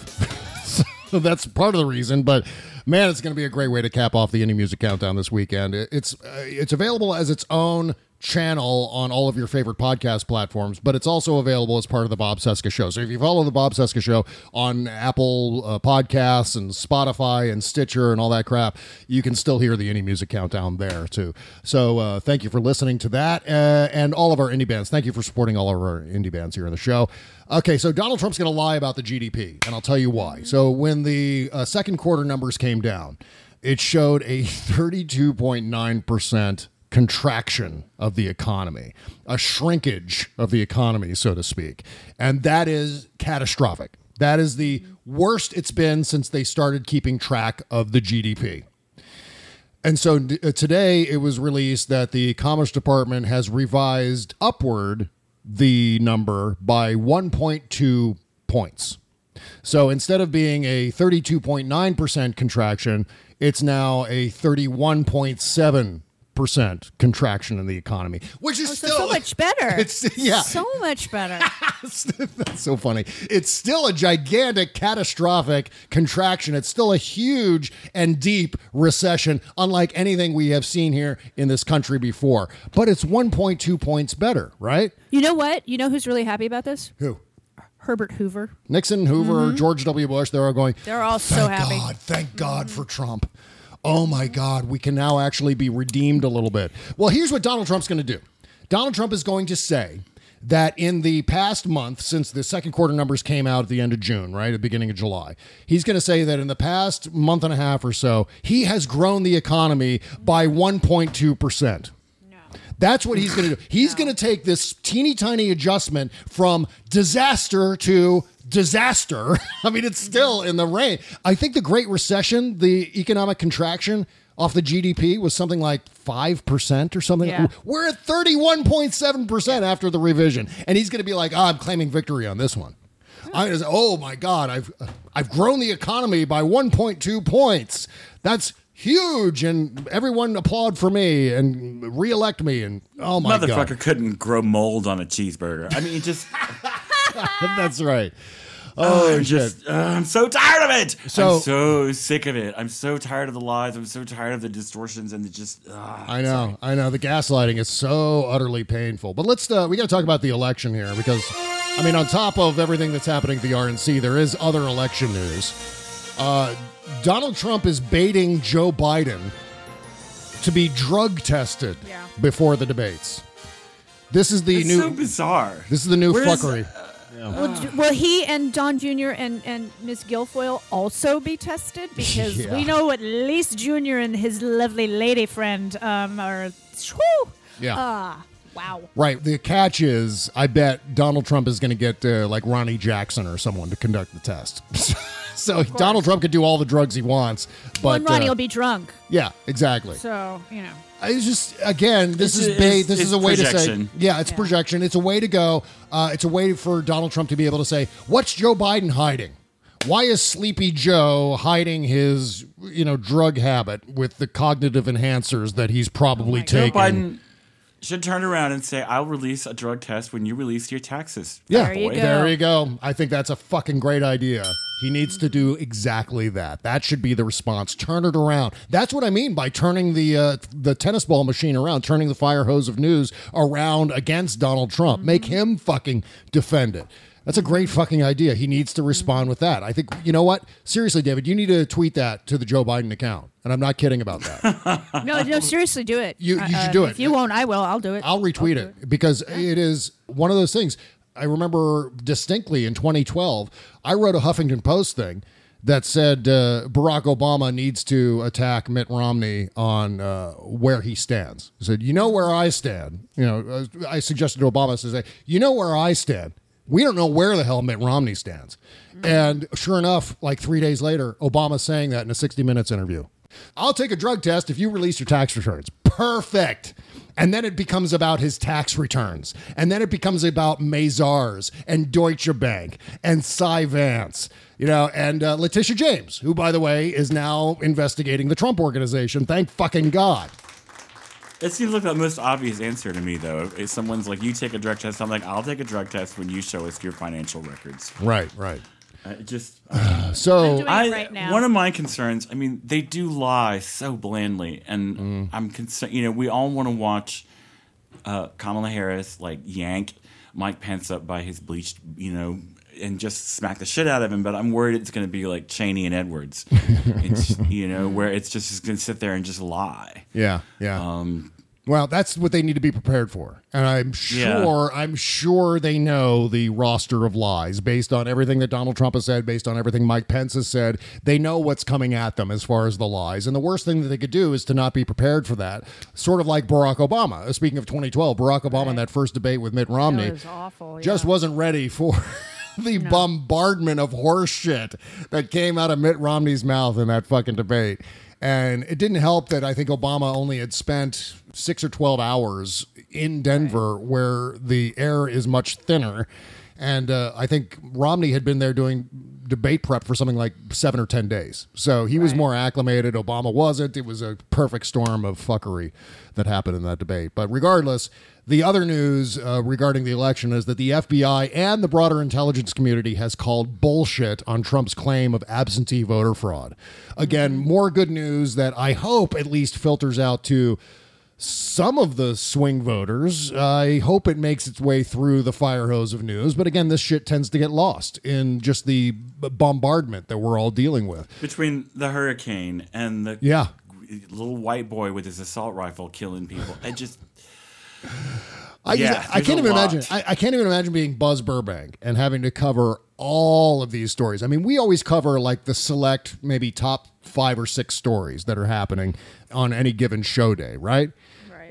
that's part of the reason. But man, it's gonna be a great way to cap off the indie music countdown this weekend. It's uh, it's available as its own channel on all of your favorite podcast platforms, but it's also available as part of the Bob Cesca Show. So if you follow the Bob Cesca Show on Apple uh, Podcasts and Spotify and Stitcher and all that crap, you can still hear the indie music countdown there too. So uh, thank you for listening to that uh, and all of our indie bands. Thank you for supporting all of our indie bands here on the show. Okay, so Donald Trump's going to lie about the GDP, and I'll tell you why. So when the uh, second quarter numbers came down, it showed a 32.9% contraction of the economy, a shrinkage of the economy, so to speak. And that is catastrophic. That is the worst it's been since they started keeping track of the GDP. And so uh, today it was released that the Commerce Department has revised upward the number by 1.2 points. So instead of being a 32.9% contraction, it's now a 31.7% contraction in the economy, which is Oh, so, still so much better. It's yeah. so much better. That's so funny. It's still a gigantic, catastrophic contraction. It's still a huge and deep recession, unlike anything we have seen here in this country before. But it's 1.2 points better, right? You know what? You know who's really happy about this? Who? Herbert Hoover. Nixon, Hoover, Mhm. George W. Bush, they're all going, They're all so happy. God, thank God for Trump. Oh my God, we can now actually be redeemed a little bit. Well, here's what Donald Trump's going to do Donald Trump is going to say that in the past month, since the second quarter numbers came out at the end of June, right, at the beginning of July, he's going to say that in the past month and a half or so, he has grown the economy by 1.2%. That's what he's going to do. He's going to take this teeny tiny adjustment from disaster to disaster. I mean, it's still in the range. I think the Great Recession, the economic contraction off the GDP was something like 5% or something. Yeah. We're at 31.7% after the revision. And he's going to be like, oh, I'm claiming victory on this one. I was, oh my God, I've I've grown the economy by 1.2 points. That's huge, and everyone applaud for me and reelect me. And oh my Motherfucker God, couldn't grow mold on a cheeseburger. I mean, it just. that's right. Oh, Oh, I'm just, uh, I'm so tired of it. So- I'm so sick of it. I'm so tired of the lies. I'm so tired of the distortions and the just. Uh, I know, I know. The gaslighting is so utterly painful. But let's uh, we got to talk about the election here because, I mean, on top of everything that's happening at the RNC, there is other election news. Uh, Donald Trump is baiting Joe Biden to be drug tested before the debates. This is the It's new so bizarre. This is the new Where is- fuckery. Will, will he and Don Jr. and, and Miss Guilfoyle also be tested? Because Yeah. we know at least Jr. and his lovely lady friend um, are. Whew, Yeah. Ah, wow. Right. The catch is, I bet Donald Trump is going to get uh, like Ronny Jackson or someone to conduct the test. so Donald Trump could do all the drugs he wants, but One Ronnie uh, will be drunk. yeah, exactly. So, you know. It's just again, this It's- is bait. it's- This is a way to say, yeah, it's projection. It's a way to go. Uh, it's a way for Donald Trump to be able to say, "What's Joe Biden hiding? Why is Sleepy Joe hiding his, you know, drug habit with the cognitive enhancers that he's probably Joe taking? Biden should turn around and say, "I'll release a drug test when you release your taxes." Yeah, fat boy." there you go. I think that's a fucking great idea. He needs to do exactly that. That should be the response. Turn it around. That's what I mean by turning the uh, the tennis ball machine around, turning the fire hose of news around against Donald Trump. Make him fucking defend it. That's a great fucking idea. He needs to respond with that. I think you know what? Seriously, David, you need to tweet that to the Joe Biden account. And I'm not kidding about that. No, no, seriously, do it. You- you Uh, should do it. If you won't, I will. I'll do it. I'll retweet it because it is one of those things. I remember distinctly in 2012, I wrote a Huffington Post thing that said uh, Barack Obama needs to attack Mitt Romney on uh, where he stands. He said, "You know where I stand." You know, uh, I suggested to Obama to say, "You know where I stand." We don't know where the hell Mitt Romney stands. And sure enough, like three days later, Obama saying that in a 60 Minutes interview. I'll take a drug test if you release your tax returns. Perfect. And then it becomes about his tax returns. And then it becomes about Mazars and Deutsche Bank and Cy Vance, you know, and uh, Letitia James, who, by the way, is now investigating the Trump organization. Thank fucking God. It seems like the most obvious answer to me, though. If someone's like, "You take a drug test," I'm like, "I'll take a drug test when you show us your financial records." Right, right. Uh, it just So- I'm doing it right now. one of my concerns. I mean, they do lie so blandly, and Mm. I'm concerned. You know, we all want to watch uh, Kamala Harris like yank Mike Pence up by his bleached, you know, and just smack the shit out of him. But I'm worried it's going to be like Cheney and Edwards, it's, you know, where it's just going to sit there and just lie. Yeah, yeah. Um, Well, that's what they need to be prepared for. And I'm Yeah. sure, I'm sure they know the roster of lies based on everything that Donald Trump has said, based on everything Mike Pence has said. They know what's coming at them as far as the lies. And the worst thing that they could do is to not be prepared for that. Sort of like Barack Obama. Uh, Speaking of 2012, Barack Obama in that first debate with Mitt Romney was awful, just wasn't ready for the bombardment of horse shit that came out of Mitt Romney's mouth in that fucking debate. And it didn't help that I think Obama only had spent six or 12 hours in Denver where the air is much thinner. And uh, I think Romney had been there doing debate prep for something like seven or 10 days. So he was more acclimated. Obama wasn't. It was a perfect storm of fuckery that happened in that debate. But regardless, the other news uh, regarding the election is that the FBI and the broader intelligence community has called bullshit on Trump's claim of absentee voter fraud. Again, more good news that I hope at least filters out to some of the swing voters. I hope it makes its way through the fire hose of news. But again, this shit tends to get lost in just the bombardment that we're all dealing with. between the hurricane and the Yeah. little white boy with his assault rifle killing people, it just I, Yeah, just- I can't even lot. imagine. I, I can't even imagine being Buzz Burbank and having to cover all of these stories. I mean, we always cover like the select, maybe top five or six stories that are happening on any given show day, right?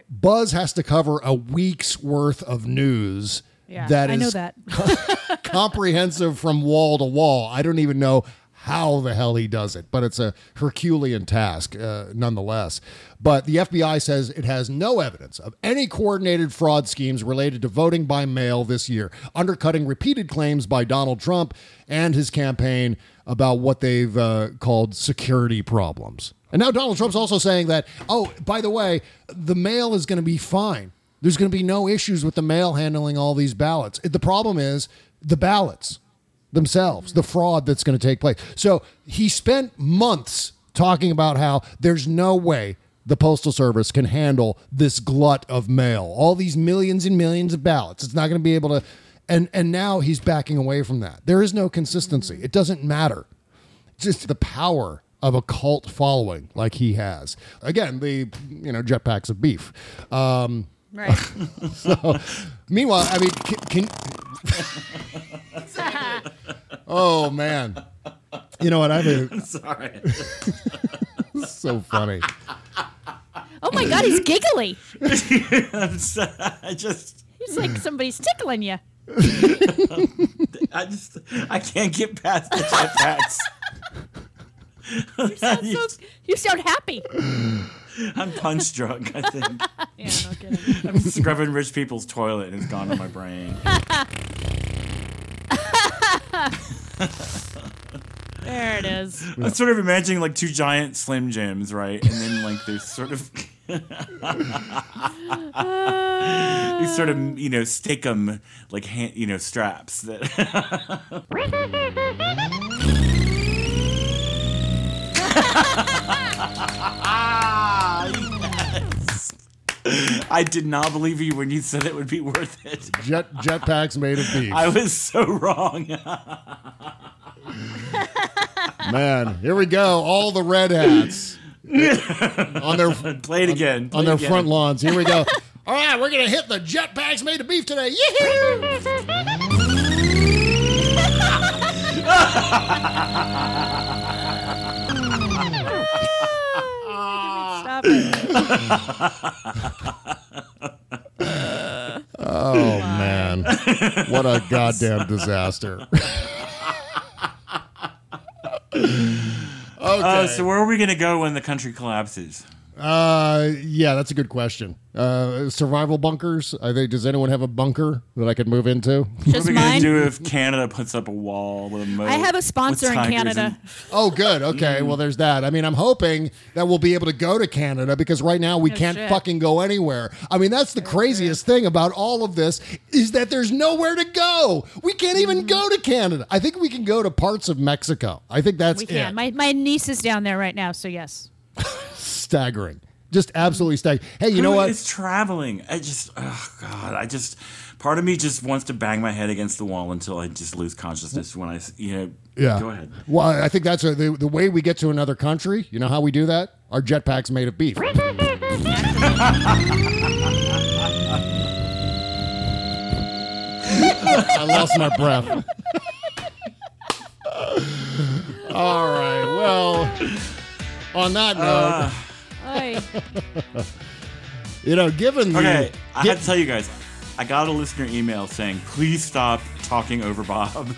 Buzz has to cover a week's worth of news. Yeah, that I is know that. comprehensive from wall to wall. I don't even know how the hell he does it, but it's a Herculean task uh, nonetheless. But the FBI says it has no evidence of any coordinated fraud schemes related to voting by mail this year, undercutting repeated claims by Donald Trump and his campaign about what they've uh, called security problems. And now Donald Trump's also saying that, oh, by the way, the mail is going to be fine. There's going to be no issues with the mail handling all these ballots. The problem is the ballots themselves, the fraud that's going to take place. So he spent months talking about how there's no way the Postal Service can handle this glut of mail, all these millions and millions of ballots. It's not going to be able to. And, and now he's backing away from that. There is no consistency. It doesn't matter. Just the power of a cult following like he has. Again, the you know jetpacks of beef. Um, Right. so, meanwhile, I mean, can, can oh man, you know what I mean? I'm sorry. so funny. Oh my God, he's giggly. I'm so- I just He's like somebody's tickling you. I just I can't get past the jetpacks. You sound, so, you sound happy. I'm punch drunk, I think. yeah, no kidding. I'm scrubbing rich people's toilet and it's gone to my brain. There it is. I'm sort of imagining like two giant Slim Jims, right? And then like there's sort of you sort of you know stick them like hand, you know straps that. yes. I did not believe you when you said it would be worth it. Jet jetpacks made of beef. I was so wrong. Man, here we go. All the red hats on their Play it again. Play on it their again. front lawns. Here we go. All right, we're gonna hit the jet jetpacks made of beef today. Stop it. Oh man, what a goddamn disaster. Uh, so where are we gonna go when the country collapses? Uh, yeah, that's a good question. Uh, survival bunkers. I think. Does anyone have a bunker that I could move into? what are we gonna do if Canada puts up a wall with a moat? I have a sponsor in Canada. and- Oh, good. Okay. Well, there's that. I mean, I'm hoping that we'll be able to go to Canada because right now we No can't shit. fucking go anywhere. I mean, that's the craziest thing about all of this is that there's nowhere to go. We can't even go to Canada. I think we can go to parts of Mexico. I think that's we it. My my niece is down there right now, so yes. Staggering. Just absolutely staggering. Hey, you know what? It's traveling? I just, oh god, I just, part of me just wants to bang my head against the wall until I just lose consciousness when I, s- you know. Yeah. Go ahead. Well, I think that's a, the, the way we get to another country. You know how we do that? Our jetpacks made of beef. I lost my breath. All right. Well, on that note, Oy. you know, given the Okay, I gi- had to tell you guys, I got a listener email saying, please stop talking over Bob.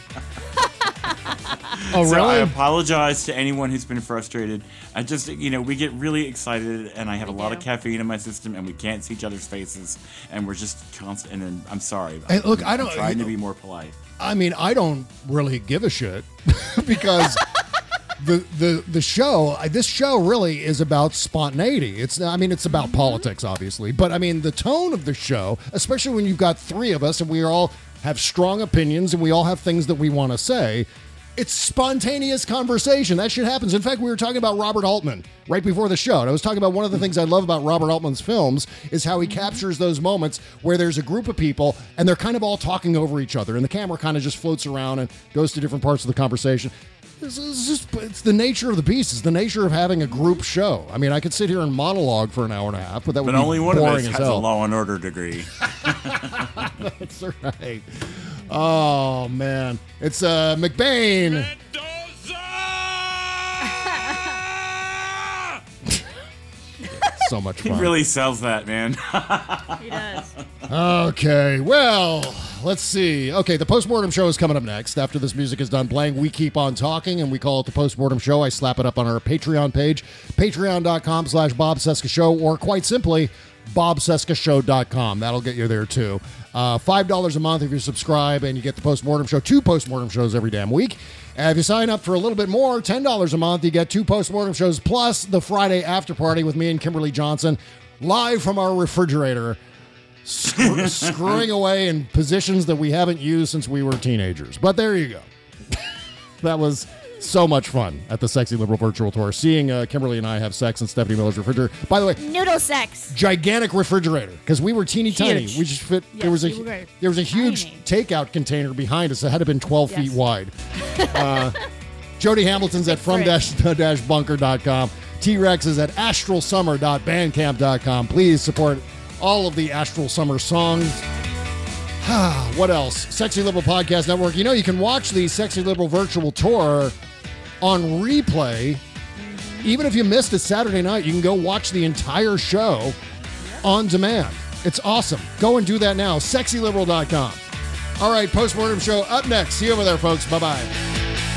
Oh, So I really? apologize to anyone who's been frustrated. I just, you know, we get really excited, and I have a lot of caffeine in my system, and we can't see each other's faces, and we're just constant. And then I'm sorry. Hey, look, I'm, I don't- I'm trying to be more polite. I mean, I don't really give a shit because the the the show, uh, this show really is about spontaneity. It's I mean, it's about mm-hmm. politics obviously, but I mean, the tone of the show, especially when you've got 3 of us and we all have strong opinions and we all have things that we want to say, it's spontaneous conversation. That shit happens. In fact, we were talking about Robert Altman right before the show. And I was talking about one of the things I love about Robert Altman's films is how he mm-hmm. captures those moments where there's a group of people and they're kind of all talking over each other and the camera kind of just floats around and goes to different parts of the conversation. It's, it's just it's the nature of the beast. It's the nature of having a group show. I mean, I could sit here and monologue for an hour and a half, but that would But be only one of boring us as has a hell. law and order degree. That's right. Oh man, it's uh McBain. So much fun. he really sells that, man. He does. Okay, well, let's see. Okay, the postmortem show is coming up next. After this music is done playing, we keep on talking and we call it the postmortem show. I slap it up on our Patreon page, patreon.com slash Bob Cesca Show, or quite simply, bobcescashow.com. That'll get you there too. Uh, $5 a month if you subscribe and you get the postmortem show, two postmortem shows every damn week. And if you sign up for a little bit more, $10 a month, you get two postmortem shows plus the Friday after party with me and Kimberly Johnson live from our refrigerator screw- screwing away in positions that we haven't used since we were teenagers. But there you go. that was so much fun at the Sexy Liberal Virtual Tour. Seeing uh, Kimberly and I have sex in Stephanie Miller's refrigerator. By the way, Noodle sex. gigantic refrigerator because we were teeny tiny. We just fit. there was a there was a huge takeout container behind us that had to have been twelve feet wide. Uh, Jody Hamilton's at from bunker.com. T Rex is at astralsummer.bandcamp.com. Please support all of the Astral Summer songs. what else? Sexy Liberal Podcast Network. You know, you can watch the Sexy Liberal Virtual Tour on replay. Even if you missed it Saturday night, you can go watch the entire show on demand. It's awesome. Go and do that now. SexyLiberal.com. All right, postmortem show up next. See you over there, folks. Bye bye.